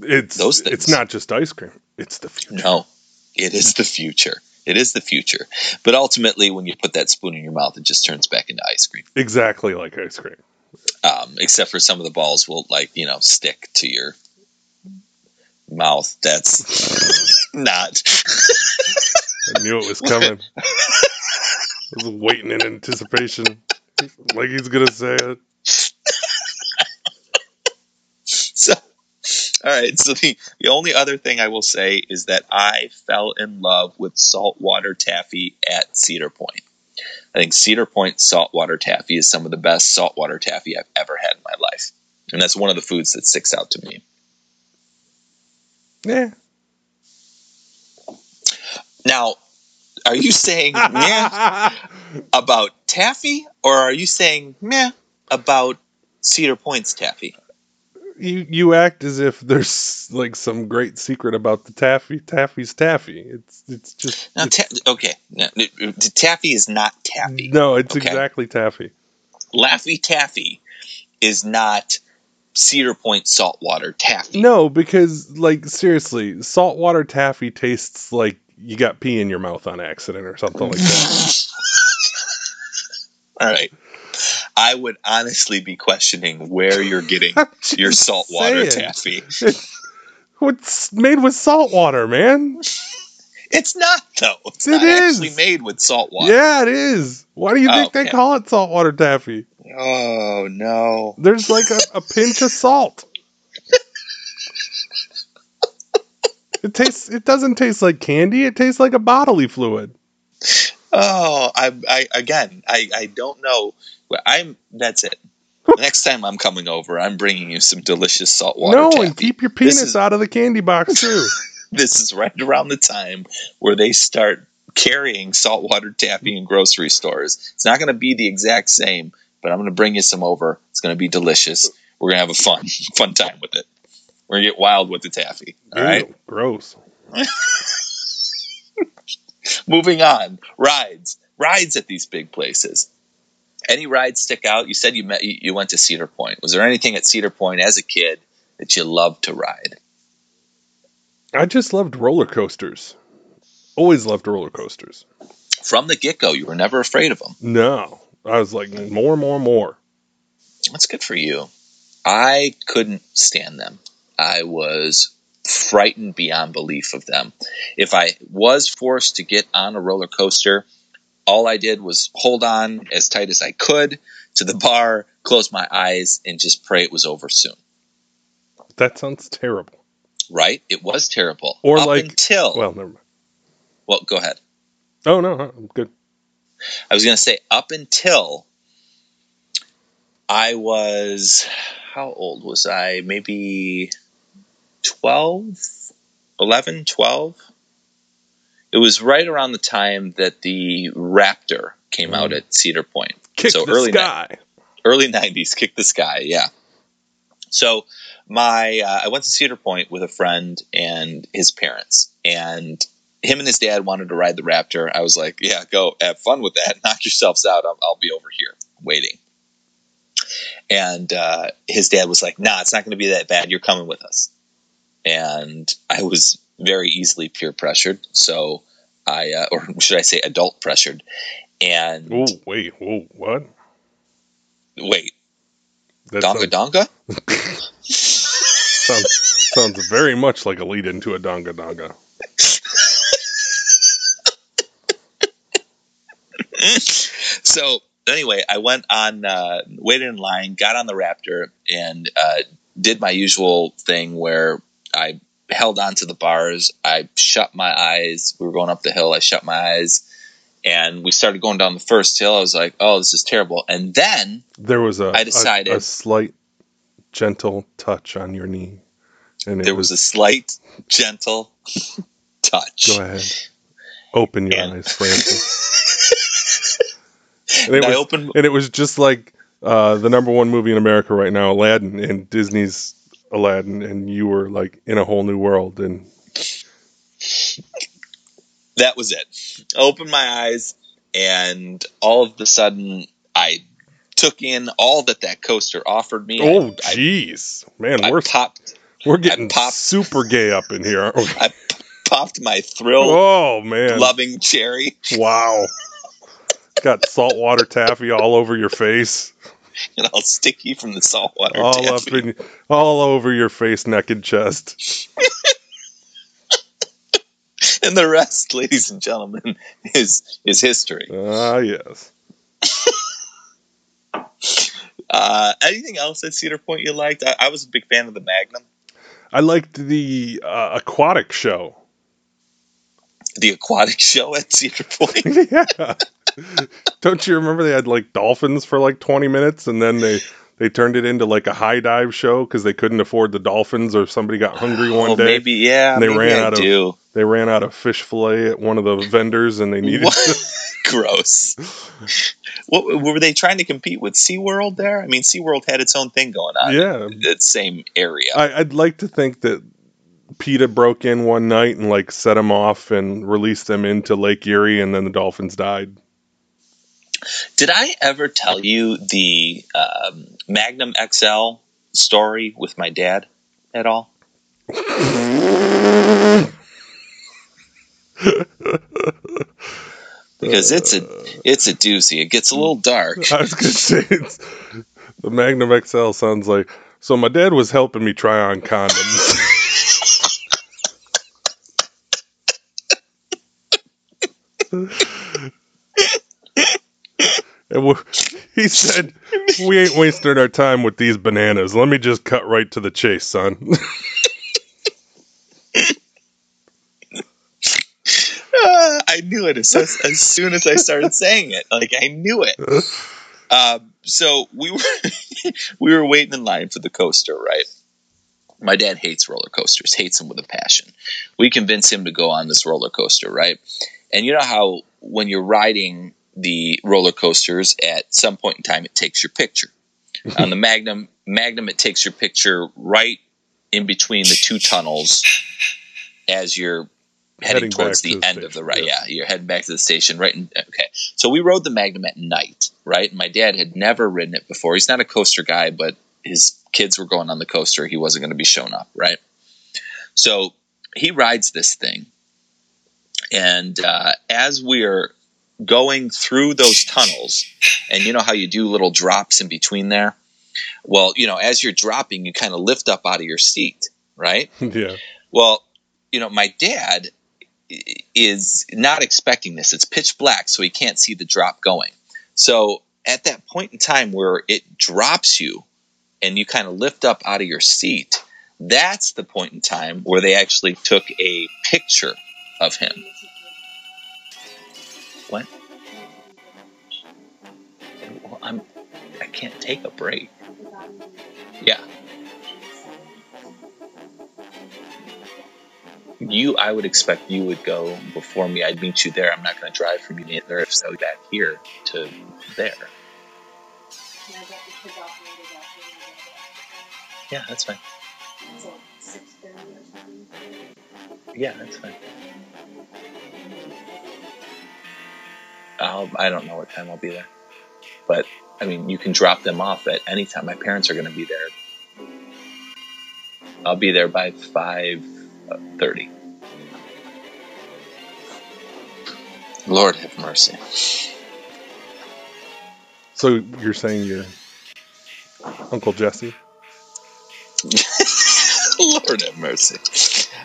it's those things. it's not just ice cream; it's the future. No, it is the future. It is the future. But ultimately, when you put that spoon in your mouth, it just turns back into ice cream. Exactly like ice cream. um, except for some of the balls will like you know stick to your mouth. That's not. I knew it was coming. I was waiting in anticipation, like he's gonna say it. So, all right. So the the only other thing I will say is that I fell in love with saltwater taffy at Cedar Point. I think Cedar Point saltwater taffy is some of the best saltwater taffy I've ever had in my life, and that's one of the foods that sticks out to me. Yeah. Now, are you saying meh about taffy, or are you saying meh about Cedar Point's taffy? you you act as if there's like some great secret about the taffy. Taffy's taffy. It's it's just Now, it's- ta- okay, no, n- taffy is not taffy. no, it's Okay. exactly taffy. Laffy Taffy is not Cedar Point saltwater taffy. No, because like seriously, saltwater taffy tastes like you got pee in your mouth on accident or something like that. All right. I would honestly be questioning where you're getting your saltwater taffy. What's made with salt water, man? It's not though. It's It not is. actually made with salt water. Yeah, it is. Why do you think they call it saltwater taffy? Oh no. There's like a, a pinch of salt. It tastes. It doesn't taste like candy. It tastes like a bodily fluid. Oh, I, I again, I, I don't know. I'm. That's it. Next time I'm coming over, I'm bringing you some delicious saltwater no, taffy. and keep your penis is- out of the candy box too. this is right around the time where they start carrying saltwater taffy in grocery stores. It's not going to be the exact same, but I'm going to bring you some over. It's going to be delicious. We're going to have a fun, fun time with it. We're to get wild with the taffy. All right. Ew, gross. Moving on. Rides. Rides at these big places. Any rides stick out? You said you met. You you went to Cedar Point. Was there anything at Cedar Point as a kid that you loved to ride? I just loved roller coasters. Always loved roller coasters. From the get go, you were never afraid of them. No, I was like more, more, more. That's good for you. I couldn't stand them. I was frightened beyond belief of them. If I was forced to get on a roller coaster, all I did was hold on as tight as I could to the bar, close my eyes, and just pray it was over soon. That sounds terrible. Right? It was terrible. Or Up like- until Well, never mind. well, go ahead. Oh no, I'm good. I was going to say up until I was, how old was I? Maybe 12, 11, 12. It was right around the time that the Raptor came out at Cedar Point. Kick So the early sky. early 90s kick the sky yeah. So my uh, i went to cedar point with a friend and his parents and him and his dad wanted to ride the raptor. I was like yeah go have fun with that. Knock yourselves out. I'll, I'll be over here waiting. And uh, his dad was like nah it's not going to be that bad. You're coming with us and i was very easily peer pressured so i uh, or should i say adult pressured and Oh wait, whoa, what? wait That donga donga sounds, sounds very much like a lead into a donga donga. so anyway, I went on, uh, waited in line, got on the Raptor, and uh, did my usual thing where I held on to the bars. I shut my eyes. We were going up the hill. I shut my eyes, and we started going down the first hill. I was like, "Oh, this is terrible." And then There was a, I decided- a, slight, gentle touch on your knee, and it there was a slight, gentle touch. Go ahead, open your And- eyes, Francis. and, And was, opened. and it was just like uh, the number one movie in America right now, Aladdin, and Disney's Aladdin, and you were like in a whole new world. And that was it. I opened my eyes, and all of a sudden, I took in all that that coaster offered me. oh, jeez, man, I, we're popped, we're getting popped- super gay up in here. aren't we? I popped my thrill Oh man, loving cherry, wow. Got saltwater taffy all over your face, and all sticky from the saltwater. all taffy. up in, all over your face, neck and chest. and the rest, ladies and gentlemen, is is history. Ah, yes. Uh, anything else at Cedar Point you liked? I, I was a big fan of the Magnum, I liked the uh, aquatic show. the aquatic show at Cedar Point. yeah. Don't you remember they had like dolphins for like 20 minutes and then they they turned it into like a high dive show because they couldn't afford the dolphins or somebody got hungry oh, one oh, day. maybe yeah. They maybe ran I out of- They ran out of fish fillet at one of the vendors and they needed What? Gross. what were they trying to compete with SeaWorld there? I mean, SeaWorld had its own thing going on. Yeah. in that same area. I, I'd like to think that PETA broke in one night and like set them off and released them into Lake Erie and then the dolphins died. Did I ever tell you the um, Magnum XL story with my dad at all? Because it's a it's a doozy. It gets a little dark. I was gonna say it's, the Magnum XL sounds like so. My dad was helping me try on condoms. and he said, "We ain't wasting our time with these bananas. Let me just cut right to the chase, son." Ah, I knew it as, as soon as I started saying it. Like I knew it. Um, so we were we were waiting in line for the coaster, right? My dad hates roller coasters, hates them with a passion. We convince him to go on this roller coaster, right? And you know how when you're riding the roller coasters, at some point in time, it takes your picture. on the Magnum, Magnum, it takes your picture right in between the two tunnels as you're heading, Heading towards the, to the end of the station, ride. yeah. Yeah, you're heading back to the station, right? In, okay, so we rode the Magnum at night, right? My dad had never ridden it before. He's not a coaster guy, but his kids were going on the coaster. He wasn't going to be shown up, right? So he rides this thing, and uh, as we're going through those tunnels, and you know how you do little drops in between there. Well, you know, as you're dropping, you kind of lift up out of your seat, right? yeah, Well, you know, my dad is not expecting this. It's pitch black, so he can't see the drop going. So at that point in time where it drops you and you kind of lift up out of your seat, that's the point in time where they actually took a picture of him. What? I'm I can't take a break. Yeah. You, I would expect you would go before me. I'd meet you there. I'm not going to drive from you either. If so, back here to there. Yeah, that's fine. Yeah, that's fine. I'll, I don't know what time I'll be there. But, I mean, you can drop them off at any time. My parents are going to be there. I'll be there by 5.30. Lord have mercy. So you're saying you're Uncle Jesse? Lord have mercy.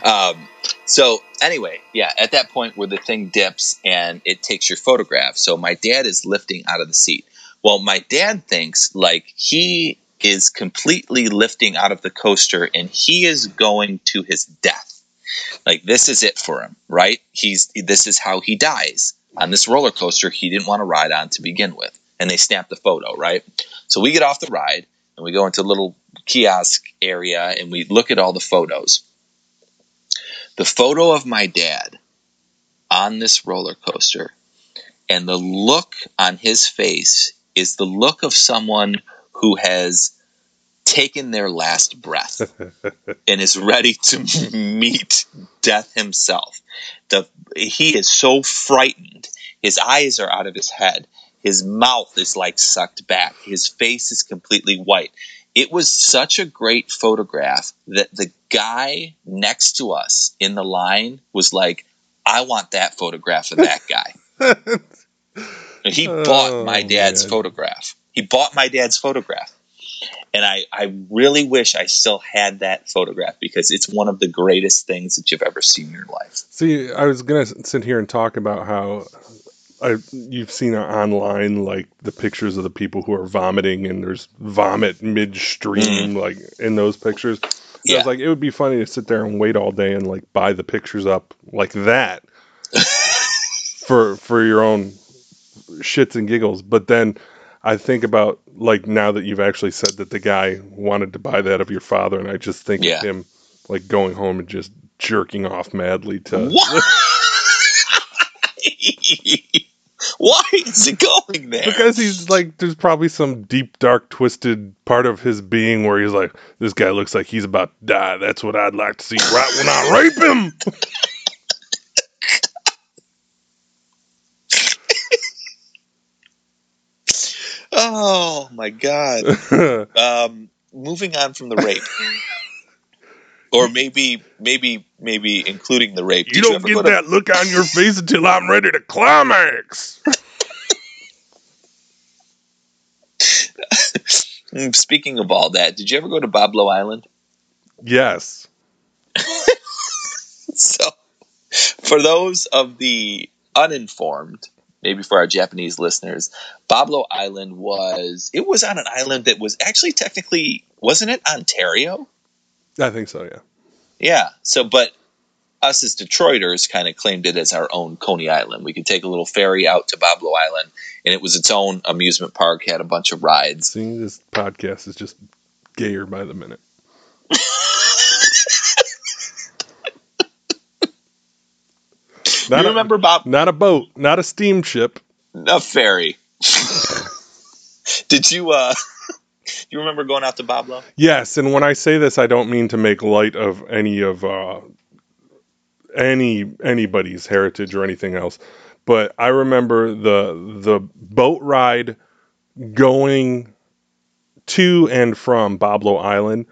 Um, so anyway, yeah, at that point where the thing dips and it takes your photograph. So my dad is lifting out of the seat. Well, my dad thinks like he is completely lifting out of the coaster and he is going to his death. Like this is it for him, right? He's this is how he dies on this roller coaster he didn't want to ride on to begin with. And they snapped the photo, right? So we get off the ride and we go into a little kiosk area and we look at all the photos. The photo of my dad on this roller coaster and the look on his face is the look of someone who has taken their last breath and is ready to meet death himself. The, he is so frightened. His eyes are out of his head. His mouth is like sucked back. His face is completely white. It was such a great photograph that the guy next to us in the line was like, I want that photograph of that guy. he Oh, bought my dad's man. photograph. He bought my dad's photograph. And I, I really wish I still had that photograph because it's one of the greatest things that you've ever seen in your life. See, I was gonna sit here and talk about how I you've seen online like the pictures of the people who are vomiting and there's vomit midstream mm. like in those pictures. I Yeah. was like, it would be funny to sit there and wait all day and like buy the pictures up like that for for your own shits and giggles. But then I think about like now that you've actually said that the guy wanted to buy that of your father, and I just think Yeah. of him like going home and just jerking off madly to What? Why is it going there? because he's like there's probably some deep dark twisted part of his being where he's like this guy looks like he's about to die that's what i'd like to see right when i rape him oh my god. Um, moving on from the rape, or maybe, maybe, maybe including the rape. you don't get that look on your face until i'm ready to climax Mm, Speaking of all that, did you ever go to Boblo Island? yes So, for those of the uninformed, maybe for our Japanese listeners, Boblo Island was it was on an island that was actually technically wasn't it Ontario? I think so yeah Yeah. So, but us as Detroiters kind of claimed it as our own Coney Island. We could take a little ferry out to Boblo Island, and it was its own amusement park. Had a bunch of rides. seeing this podcast is just gayer by the minute you not, remember Bob? not a boat not a steamship A ferry. Did you? uh You remember going out to Boblo? Yes, and when I say this, I don't mean to make light of any of uh, any anybody's heritage or anything else, but I remember the the boat ride going to and from Boblo Island.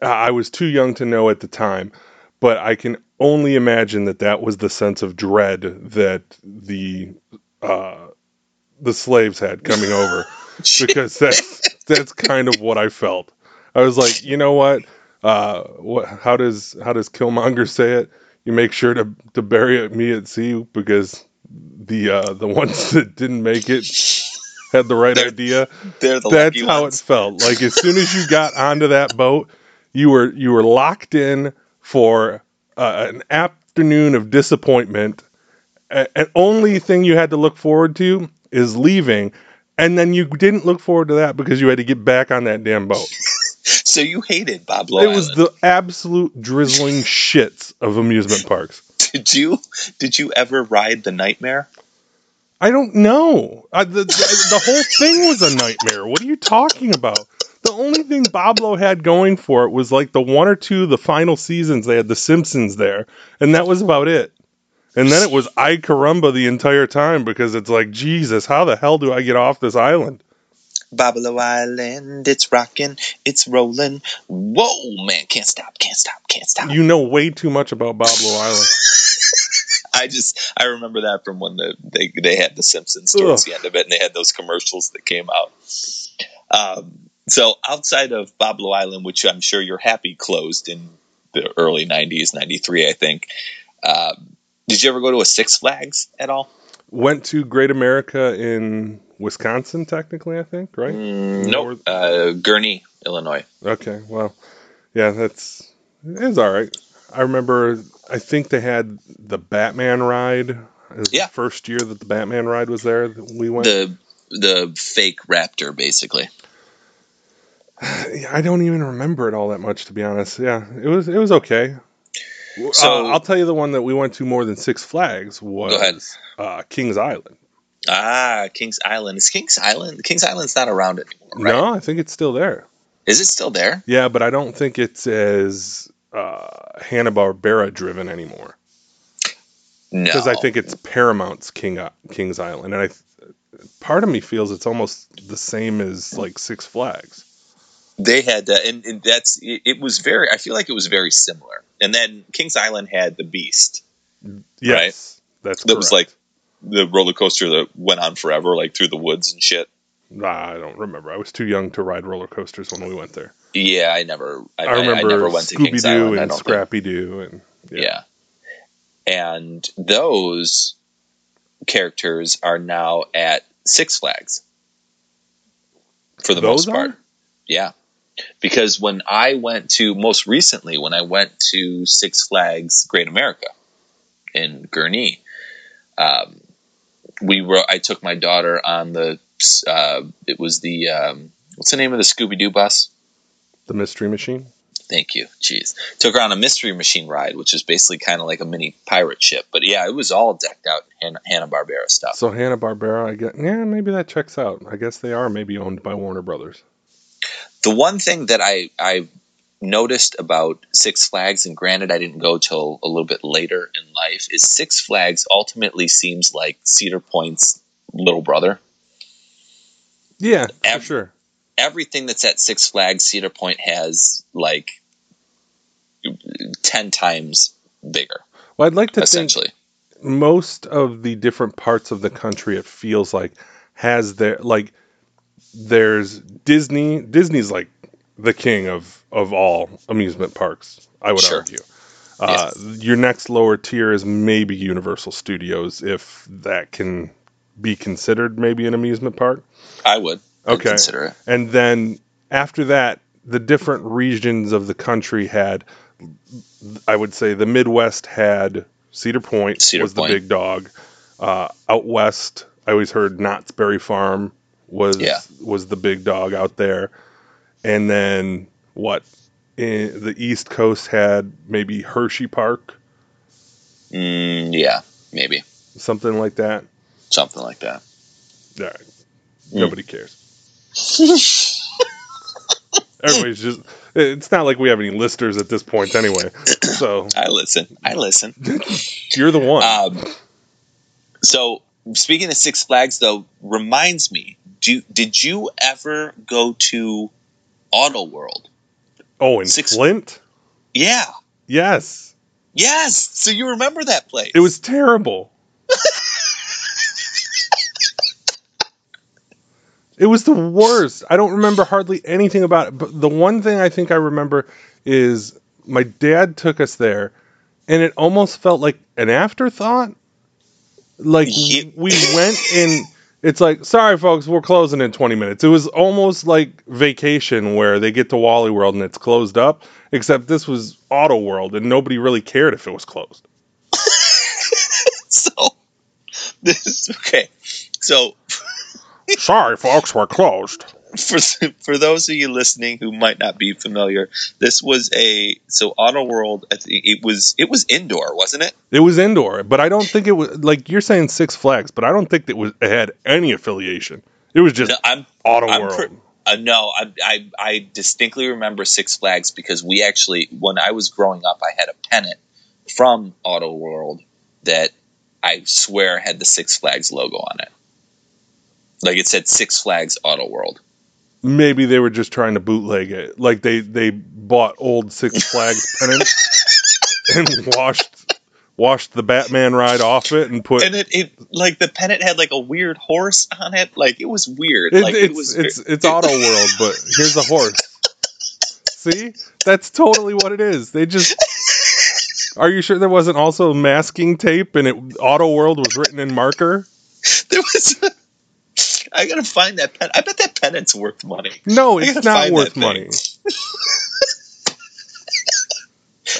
I I was too young to know at the time, but I can only imagine that that was the sense of dread that the uh, the slaves had coming over because that's that's kind of what I felt. I was like, you know what? Uh, what? How does how does Killmonger say it? You make sure to to bury me at sea because the uh, the ones that didn't make it had the right They're idea. They're the That's how ones. it felt. Like as soon as you got onto that boat, you were you were locked in for uh, an afternoon of disappointment. And only thing you had to look forward to is leaving and then you didn't look forward to that because you had to get back on that damn boat. So you hated Boblo it was Island. the absolute drizzling shits of amusement parks. Did you did you ever ride the Nightmare? I don't know. I, the, the, the whole thing was a nightmare. What are you talking about? The only thing Boblo had going for it was like the one or two, the final seasons, they had The Simpsons there, and that was about it. And then it was Ay Caramba the entire time because it's like, Jesus, how the hell do I get off this island? Babalo Island, it's rocking, it's rolling. Whoa, man, can't stop, can't stop, can't stop. You know way too much about Boblo Island. I just I remember that from when the they they had the Simpsons towards Ugh. the end of it, and they had those commercials that came out. Um, so outside of Boblo Island, which I'm sure you're happy closed in the early '90s, '93, I think. Um, did you ever go to a Six Flags at all? Went to Great America in Wisconsin, technically, I think, right? Mm, nope. Uh, Gurnee, Illinois. Okay, well, yeah, that's it's all right. I remember. I think they had the Batman ride. Yeah. the first year that the Batman ride was there. We went. The the fake raptor, basically. I don't even remember it all that much, to be honest. Yeah, it was it was okay. So- Uh, I'll tell you the one that we went to more than Six Flags was ahead. Uh, Kings Island. Ah, Kings Island. Is Kings Island? Kings Island's not around anymore, right? No, I think it's still there. Is it still there? Yeah, but I don't think it's as uh, Hanna Barbera driven anymore. No, because I think it's Paramount's King Kings Island, and I part of me feels it's almost the same as like Six Flags. they had that, and, and that's it, it was very. I feel like it was very similar. And then Kings Island had the Beast. Yes, that's That was like the roller coaster that went on forever, like through the woods and shit. Nah, I don't remember. I was too young to ride roller coasters when we went there. Yeah, I never. I, I, remember I, never went to Scooby Kings Island. And. Scrappy Doo, and Yeah. And those characters are now at Six Flags for the Those most part. are? Yeah. Because when I went to, most recently, when I went to Six Flags Great America in Gurnee, um, we were, I took my daughter on the, uh, it was the, um, what's the name of the Scooby Doo bus? the Mystery Machine. Thank you. Jeez. Took her on a mystery machine ride, which is basically kind of like a mini pirate ship. But yeah, it was all decked out in Hanna Barbera stuff. So Hanna Barbera, I get. Yeah, maybe that checks out. I guess they are maybe owned by Warner Brothers. The one thing that I I noticed about Six Flags, and granted I didn't go till a little bit later in life, is Six Flags ultimately seems like Cedar Point's little brother. Yeah, for sure. Everything that's at Six Flags, Cedar Point has like ten times bigger, Well, I'd like to think essentially. most of the different parts of the country it feels like has their like there's Disney Disney's like the king of of all amusement parks I would Sure. argue uh, your next lower tier is maybe Universal Studios if that can be considered maybe an amusement park I would I'd Okay. consider it. and then after that the different regions of the country had i would say the midwest had cedar point Cedar was Point. the big dog uh, out west i always heard knott's berry farm was Yeah. was the big dog out there and then what in the east coast had maybe hershey park Mm, yeah, maybe something like that something like that. All right. Mm. nobody cares everybody's just it's not like we have any listers at this point anyway so I listen. I listen. you're the one Um, so speaking of Six Flags, though, reminds me. Do did you ever go to Auto World? oh in Six- flint Yeah. yes Yes. So you remember that place? it was terrible it was the worst i don't remember hardly anything about it but the one thing i think i remember is my dad took us there and it almost felt like an afterthought like Ye- we went and it's like sorry folks we're closing in 20 minutes it was almost like vacation where they get to wally world and it's closed up except this was auto world and nobody really cared if it was closed so this okay. So Sorry, folks, we're closed. for for those of you listening who might not be familiar, this was a so Auto World. I think it was it was indoor, wasn't it? It was indoor, but I don't think it was like you're saying Six Flags, but I don't think it was it had any affiliation. It was just No, I'm Auto I'm World. pre- uh, no. I, I I distinctly remember Six Flags because we actually when I was growing up, I had a pennant from Auto World that I swear had the Six Flags logo on it. Like it said Six Flags Auto World. Maybe they were just trying to bootleg it. Like they they bought old Six Flags pennants and washed washed the Batman ride off it and put And it, it like the pennant had like a weird horse on it. Like it was weird. It- like it's it was it's it's Auto World, but here's a horse. See, that's totally what it is. They just. Are you sure there wasn't also masking tape and it Auto World was written in marker? there was. I gotta find that pen. I bet that pennant's worth money. No, it's not worth money.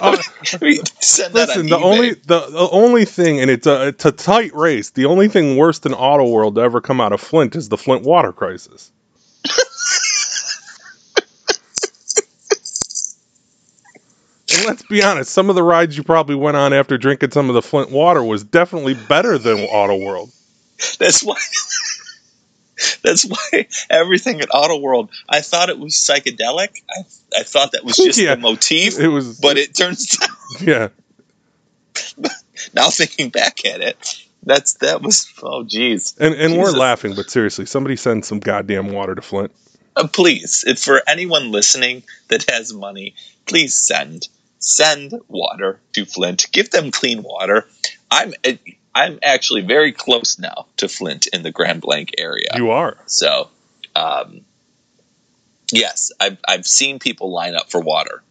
Uh, listen, the eBay. only the, the only thing, and it's a it's a tight race. The only thing worse than Auto World to ever come out of Flint is the Flint water crisis. and let's be honest, some of the rides you probably went on after drinking some of the Flint water was definitely better than Auto World. That's why. That's why everything at Auto World. I thought it was psychedelic. I I thought that was just Yeah. the motif, It was, but it turns out yeah. now thinking back at it, that's that was oh geez. And and we're laughing, but seriously, somebody send some goddamn water to Flint. Uh, please, if for anyone listening that has money, please send send water to Flint. Give them clean water. I'm I'm actually very close now to Flint in the Grand Blanc area. You are. So, um, yes, I've I've seen people line up for water.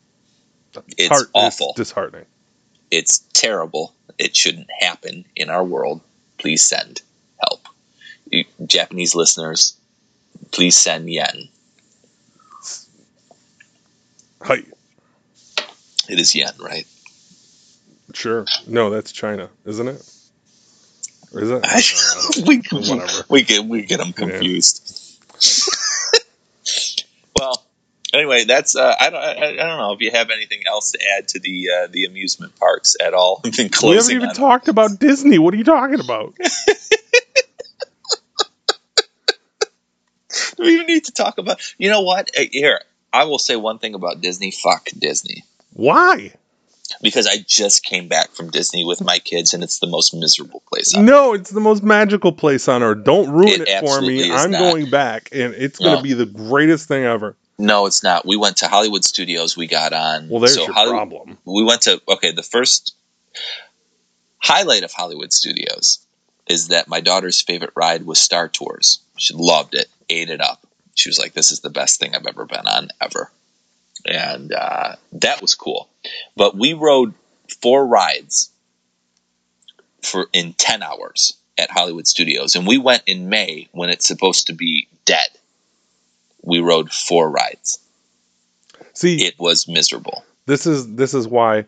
It's Heart- awful. disheartening. It's terrible. It shouldn't happen in our world. Please send help. You, Japanese listeners, please send yen. Hi. It is yen, right? Sure. No, that's China, isn't it? Or is it? I, we, Whatever. we get we get them confused. well, anyway, that's uh, I don't I, I don't know if you have anything else to add to the uh, the amusement parks at all. We haven't even talked about Disney. What are you talking about? We even need to talk about? You know what? Uh, Here, I will say one thing about Disney. Fuck Disney. Why? Because I just came back from Disney with my kids, and it's the most miserable place. on No, it's the most magical place on earth. Don't ruin It it, for me. I'm not. going back, and it's going to be the greatest thing ever. No, it's not. We went to Hollywood Studios. We got on. Well, there's so your Hollywood, problem. we went to okay the first highlight of hollywood studios is that my daughter's favorite ride was star tours she loved it ate it up she was like this is the best thing i've ever been on ever and uh, that was cool. But we rode four rides for in 10 hours at hollywood studios and we went in may when it's supposed to be dead. We rode four rides. See, it was miserable. this is this is why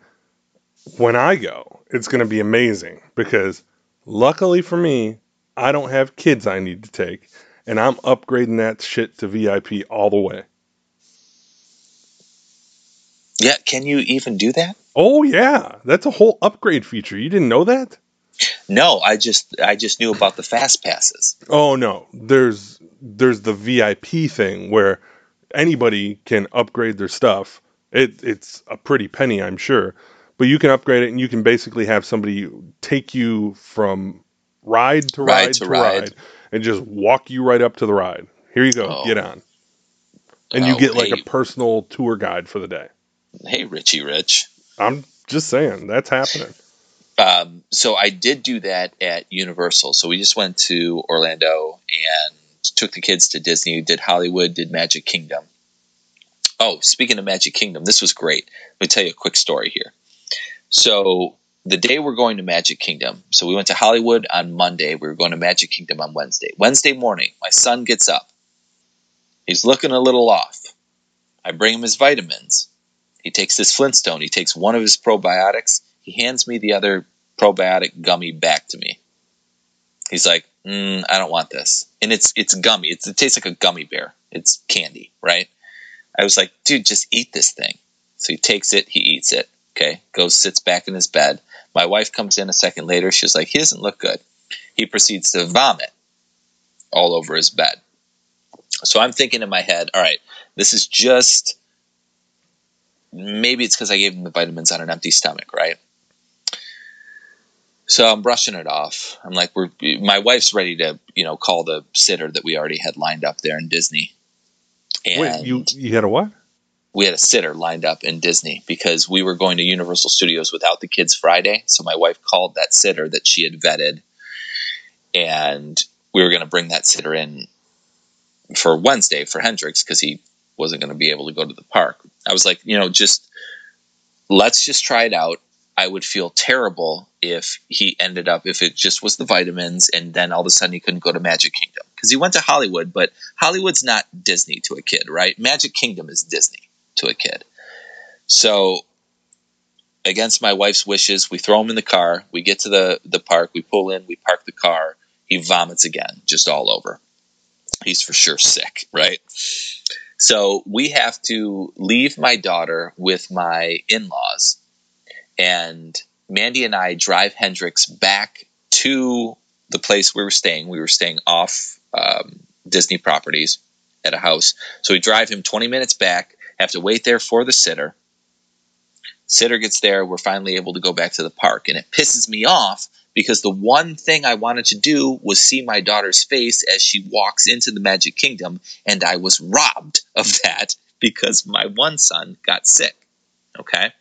when I go, it's going to be amazing because luckily for me, I don't have kids I need to take, and I'm upgrading that shit to VIP all the way. Yeah can you even do that Oh yeah, that's a whole upgrade feature. You didn't know that? No, I just I just knew about the fast passes. Oh no, there's there's the VIP thing where anybody can upgrade their stuff. It it's a pretty penny, I'm sure, but you can upgrade it and you can basically have somebody take you from ride to Ride ride to to, ride. ride. and just walk you right up to the ride. Here you go, Oh. get on. And you Oh, get like hey. a personal tour guide for the day. Hey, Richie Rich. I'm just saying, that's happening. Um, so I did do that at Universal. So we just went to Orlando and took the kids to Disney. Did Hollywood. Did Magic Kingdom. Oh, speaking of Magic Kingdom, this was great. Let me tell you a quick story here. So the day we're going to Magic Kingdom, so we went to Hollywood on Monday. We were going to Magic Kingdom on Wednesday. Wednesday morning, my son gets up. He's looking a little off. I bring him his vitamins. He takes this Flintstone. He takes one of his probiotics. He hands me the other probiotic gummy back to me. He's like, mm, I don't want this. And it's it's gummy. It's, it tastes like a gummy bear. It's candy, right? I was like, dude, just eat this thing. So he takes it, he eats it. Okay, goes, sits back in his bed. My wife comes in a second later. She's like, he doesn't look good. He proceeds to vomit all over his bed. So I'm thinking in my head, all right, this is just maybe it's because I gave him the vitamins on an empty stomach, right? So I'm brushing it off. I'm like, we're my wife's ready to, you know, call the sitter that we already had lined up there in Disney. And Wait, you you had a what? we had a sitter lined up in Disney because we were going to Universal Studios without the kids Friday. So my wife called that sitter that she had vetted, and we were going to bring that sitter in for Wednesday for Hendrix because he wasn't going to be able to go to the park. I was like, you know, just let's just try it out. I would feel terrible if he ended up if it just was the vitamins and then all of a sudden he couldn't go to Magic Kingdom because he went to Hollywood, but Hollywood's not Disney to a kid, right? Magic Kingdom is Disney to a kid. So against my wife's wishes, we throw him in the car. We get to the the park. We pull in. We park the car. He vomits again, just all over. He's for sure sick, right? So we have to leave my daughter with my in laws, and Mandy and I drive Hendrix back to the place we were staying. We were staying off um, Disney properties at a house. So we drive him 20 minutes back, have to wait there for the sitter. Sitter gets there, we're finally able to go back to the park. And it pisses me off because the one thing I wanted to do was see my daughter's face as she walks into the Magic Kingdom, and I was robbed of that because my one son got sick. Okay?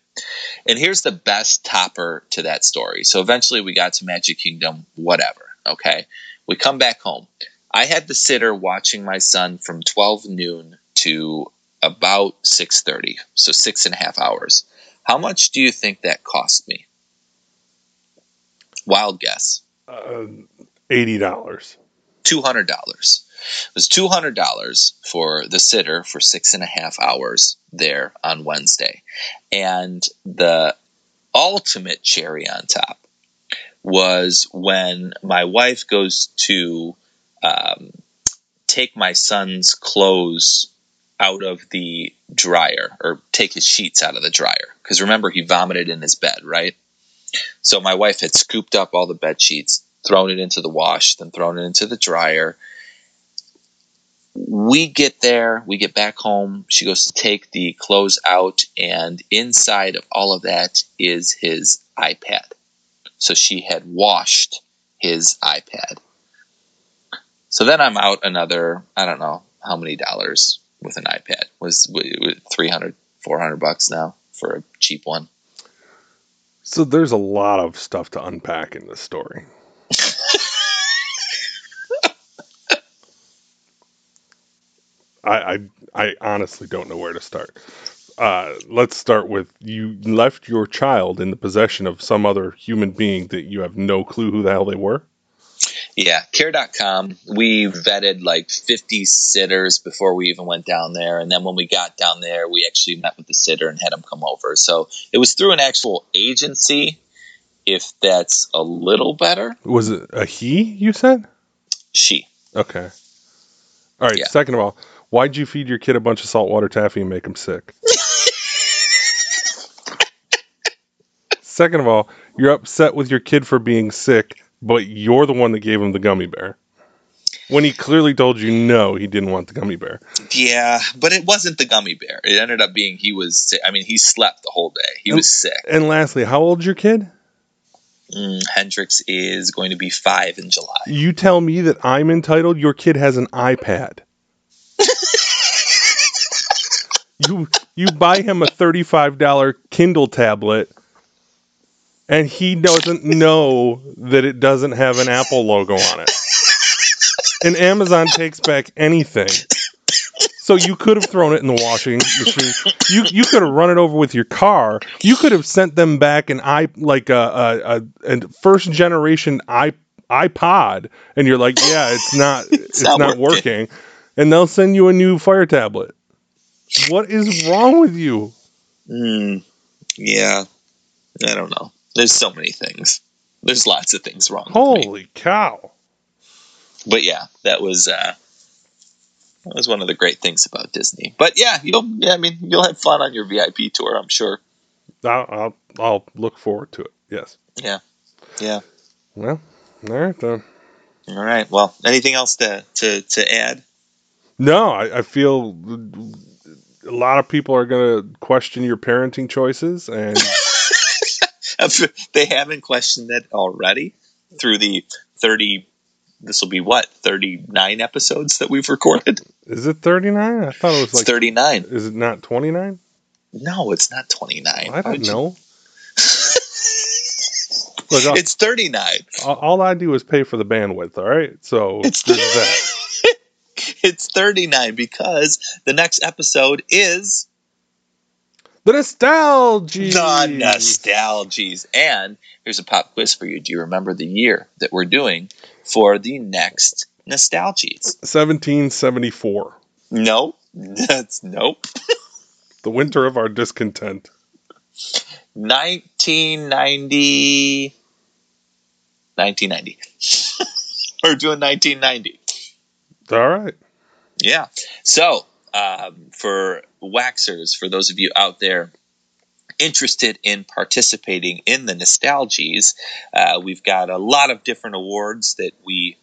And here's the best topper to that story. So eventually we got to Magic Kingdom, whatever. Okay? We come back home. I had the sitter watching my son from 12 noon to about 6.30, so six and a half hours. How much do you think that cost me? Wild guess. Uh, Eighty dollars. two hundred dollars. It was two hundred dollars for the sitter for six and a half hours there on Wednesday, and the ultimate cherry on top was when my wife goes to um, take my son's clothes out of the dryer or take his sheets out of the dryer because remember he vomited in his bed right so my wife had scooped up all the bed sheets thrown it into the wash, then thrown it into the dryer. We get there, we get back home. She goes to take the clothes out, and inside of all of that is his iPad. So she had washed his iPad. So then I'm out another, I don't know how many dollars with an iPad. Was, was 300, 400 bucks now for a cheap one. So there's a lot of stuff to unpack in this story. I, I I honestly don't know where to start. Uh, let's start with you left your child in the possession of some other human being that you have no clue who the hell they were. Yeah, care.com. We vetted like 50 sitters before we even went down there. And then when we got down there, we actually met with the sitter and had him come over. So it was through an actual agency, if that's a little better. Was it a he? You said She. okay. All right. Yeah. Second of all, why'd you feed your kid a bunch of saltwater taffy and make him sick? Second of all, you're upset with your kid for being sick, but you're the one that gave him the gummy bear. When he clearly told you no, he didn't want the gummy bear. Yeah, but it wasn't the gummy bear. It ended up being he was sick. I mean, he slept the whole day. He was sick. And lastly, how old's your kid? Mm, Hendrix is going to be five in July. You tell me that I'm entitled. Your kid has an iPad. you you buy him a thirty-five dollar Kindle tablet, and he doesn't know that it doesn't have an Apple logo on it. And Amazon takes back anything. So you could have thrown it in the washing machine. You you could have run it over with your car. You could have sent them back an i like a a, a, a first generation i iPod, and you're like, yeah, it's not it's, not not, working. working. and they'll send you a new Fire tablet. What is wrong with you? Mm, yeah, I don't know. There's so many things. There's lots of things wrong. Holy cow! but yeah, that was uh, that was one of the great things about Disney. But yeah, you'll yeah, I mean you'll have fun on your VIP tour, I'm sure. I'll I'll, I'll look forward to it. Yes. Yeah, yeah. Well, all right then. All right. Well, anything else to to to add? No, I, I feel a lot of people are going to question your parenting choices, and they haven't questioned it already through the thirty. This will be what thirty nine episodes that we've recorded. is it thirty nine? I thought it was like. thirty nine. Is it not twenty nine? No, it's not twenty nine. I don't know. Look, I'll- It's thirty nine. all, all I do is pay for the bandwidth. All right, so It's there's that. It's thirty nine because the next episode is The nostalgia. the nostalgies. And here's a pop quiz for you. Do you remember the year that we're doing for the next nostalgies? 1774. Nope. That's nope. The winter of our discontent. 1990. 1990. we're doing 1990. All right. Yeah. So, um, for waxers, for those of you out there interested in participating in the nostalgies, uh, we've got a lot of different awards that we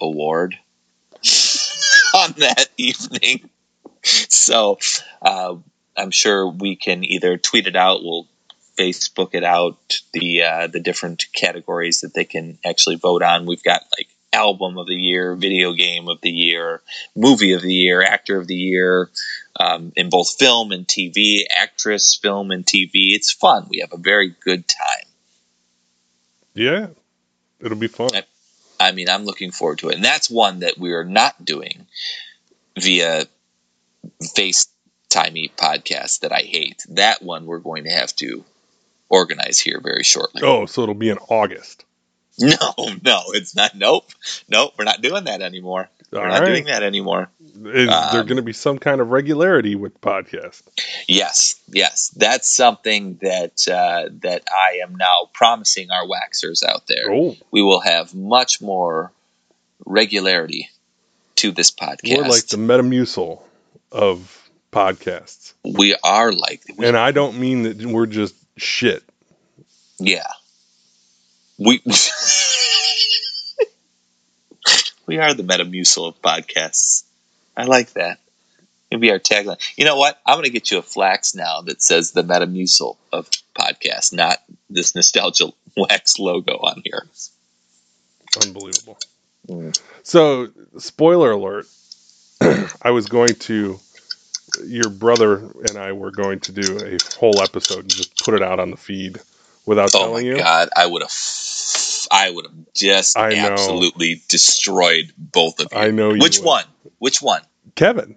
award on that evening. So, uh, I'm sure we can either tweet it out, we'll Facebook it out, the uh, the different categories that they can actually vote on. We've got like album of the year, video game of the year, movie of the year, actor of the year, um, in both film and TV, actress, film and TV. It's fun. We have a very good time. Yeah. It'll be fun. I mean, I'm looking forward to it. And that's one that we are not doing via FaceTimey podcast that I hate. That one we're going to have to organize here very shortly. Oh, so it'll be in August. No, no, it's not. Nope. Nope. We're not doing that anymore. All We're not right. doing that anymore. Is there Um, going to be some kind of regularity with podcast? Yes, yes, that's something that uh, that I am now promising our waxers out there. Oh, We will have much more regularity to this podcast. we're like the Metamucil of podcasts. we are like, we, And I don't mean that we're just shit. yeah, we we are the Metamucil of podcasts. I like that. It'd be our tagline. You know what? I'm going to get you a flax now that says the Metamucil of podcasts, not this nostalgia wax logo on here. Unbelievable. Mm. So, spoiler alert. I was going to, your brother and I were going to do a whole episode and just put it out on the feed without Oh my telling you. god, I would have, I would have just I know. absolutely destroyed both of you. I know you Which would. one? Which one? Kevin,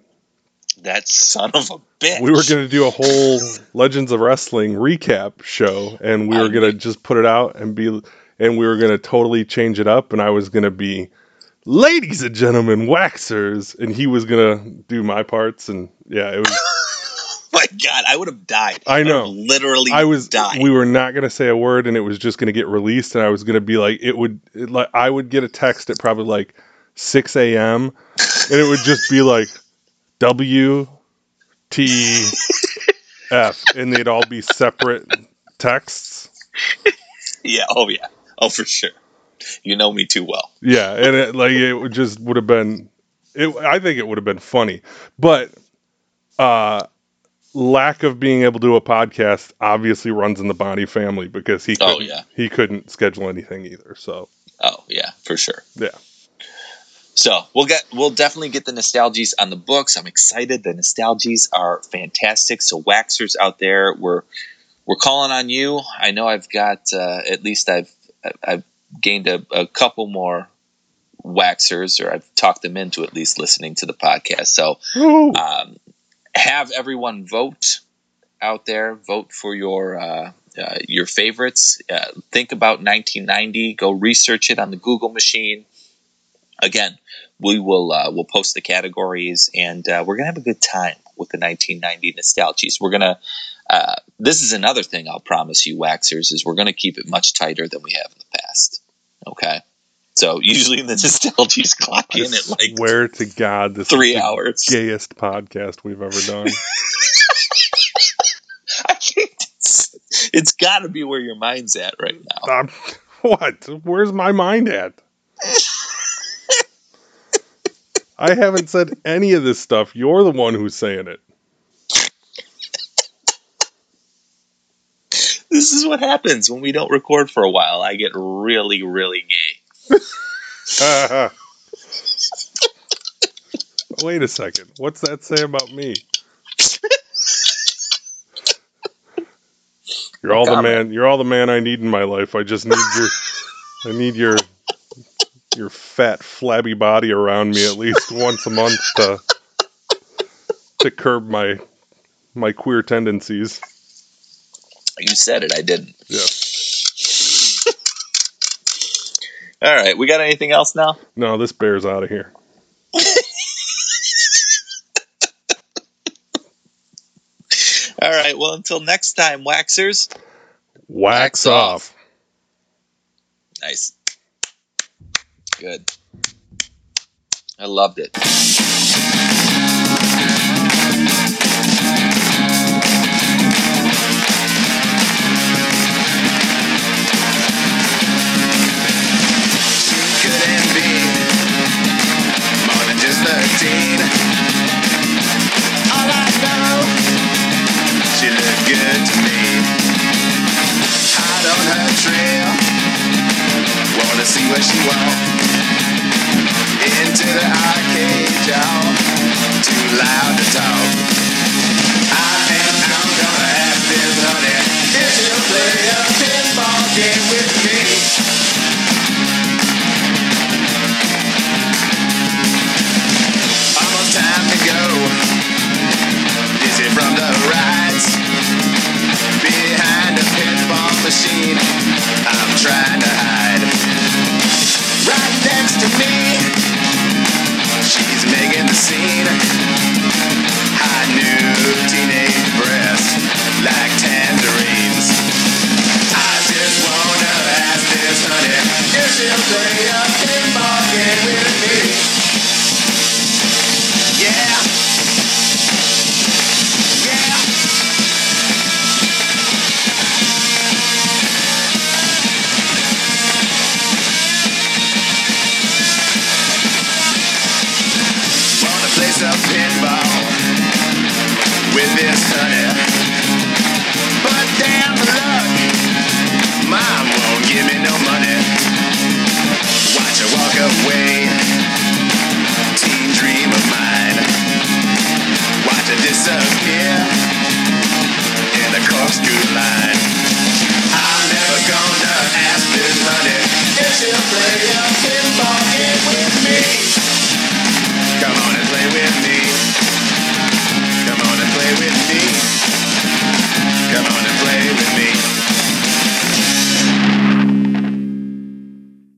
That son of a bitch. we were going to do a whole Legends of Wrestling recap show, and we were going to just put it out and be, and we were going to totally change it up, and I was going to be, ladies and gentlemen, waxers, and he was going to do my parts, and yeah, it was. my god, I would have died. I know. have literally I was. died. We were not going to say a word, and it was just going to get released, and I was going to be like, it would. It, like I would get a text at probably like six a.m. and it would just be like W T F, and they'd all be separate texts. yeah. Oh yeah. Oh for sure. You know me too well. Yeah, and it, like it would just would have been. It. I think it would have been funny, but uh, lack of being able to do a podcast obviously runs in the Bonnie family because he. Oh, couldn't- yeah. He couldn't schedule anything either. So Oh yeah, for sure. yeah. So we'll get we'll definitely get the nostalgies on the books. I'm excited. The nostalgies are fantastic. So waxers out there, we're we're calling on you. I know I've got uh, at least I've I've gained a, a couple more waxers, or I've talked them into at least listening to the podcast. So um, have everyone vote out there. Vote for your uh, uh, your favorites. Uh, think about 1990. Go research it on the Google machine. Again, we will uh, we'll post the categories, and uh, we're gonna have a good time with the 1990 nostalgies. We're gonna. Uh, this is another thing I'll promise you, waxers, is we're gonna keep it much tighter than we have in the past. Okay. So usually the nostalgies clock in at like swear to God, this three is the hours. gayest podcast we've ever done. I think it's, it's got to be where your mind's at right now. Um, what? Where's my mind at? I haven't said any of this stuff. You're the one who's saying it. This is what happens when we don't record for a while. I get really, really gay. Wait a second. What's that say about me? You're all the man. You're all the man I need in my life. I just need your. I need your. Your fat, flabby body around me at least once a month to to curb my my queer tendencies. You said it. I didn't. Yeah. All right. We got anything else now? No, this bear's out of here. All right. Well, until next time, waxers. Wax Wax off. off. Nice. Good. I loved it. 13. All I know, she looked good to me. Hot on her trail, wanna see where she walked. Into the arcade, y'all, too loud to talk. I think I'm gonna ask this honey if she'll play a pinball game with me. Go. Dizzy from the rides. Behind a pinball machine, I'm trying to hide. Right next to me, she's making the scene. High new teenage breasts like tangerines. I just wanna ask this honey if she'll play a pinball game with me. Disappear in the corkscrew line. I'm never gonna ask this money if she'll play a pinball game with me. Come on and play with me. Come on and play with me. Come on and play with me.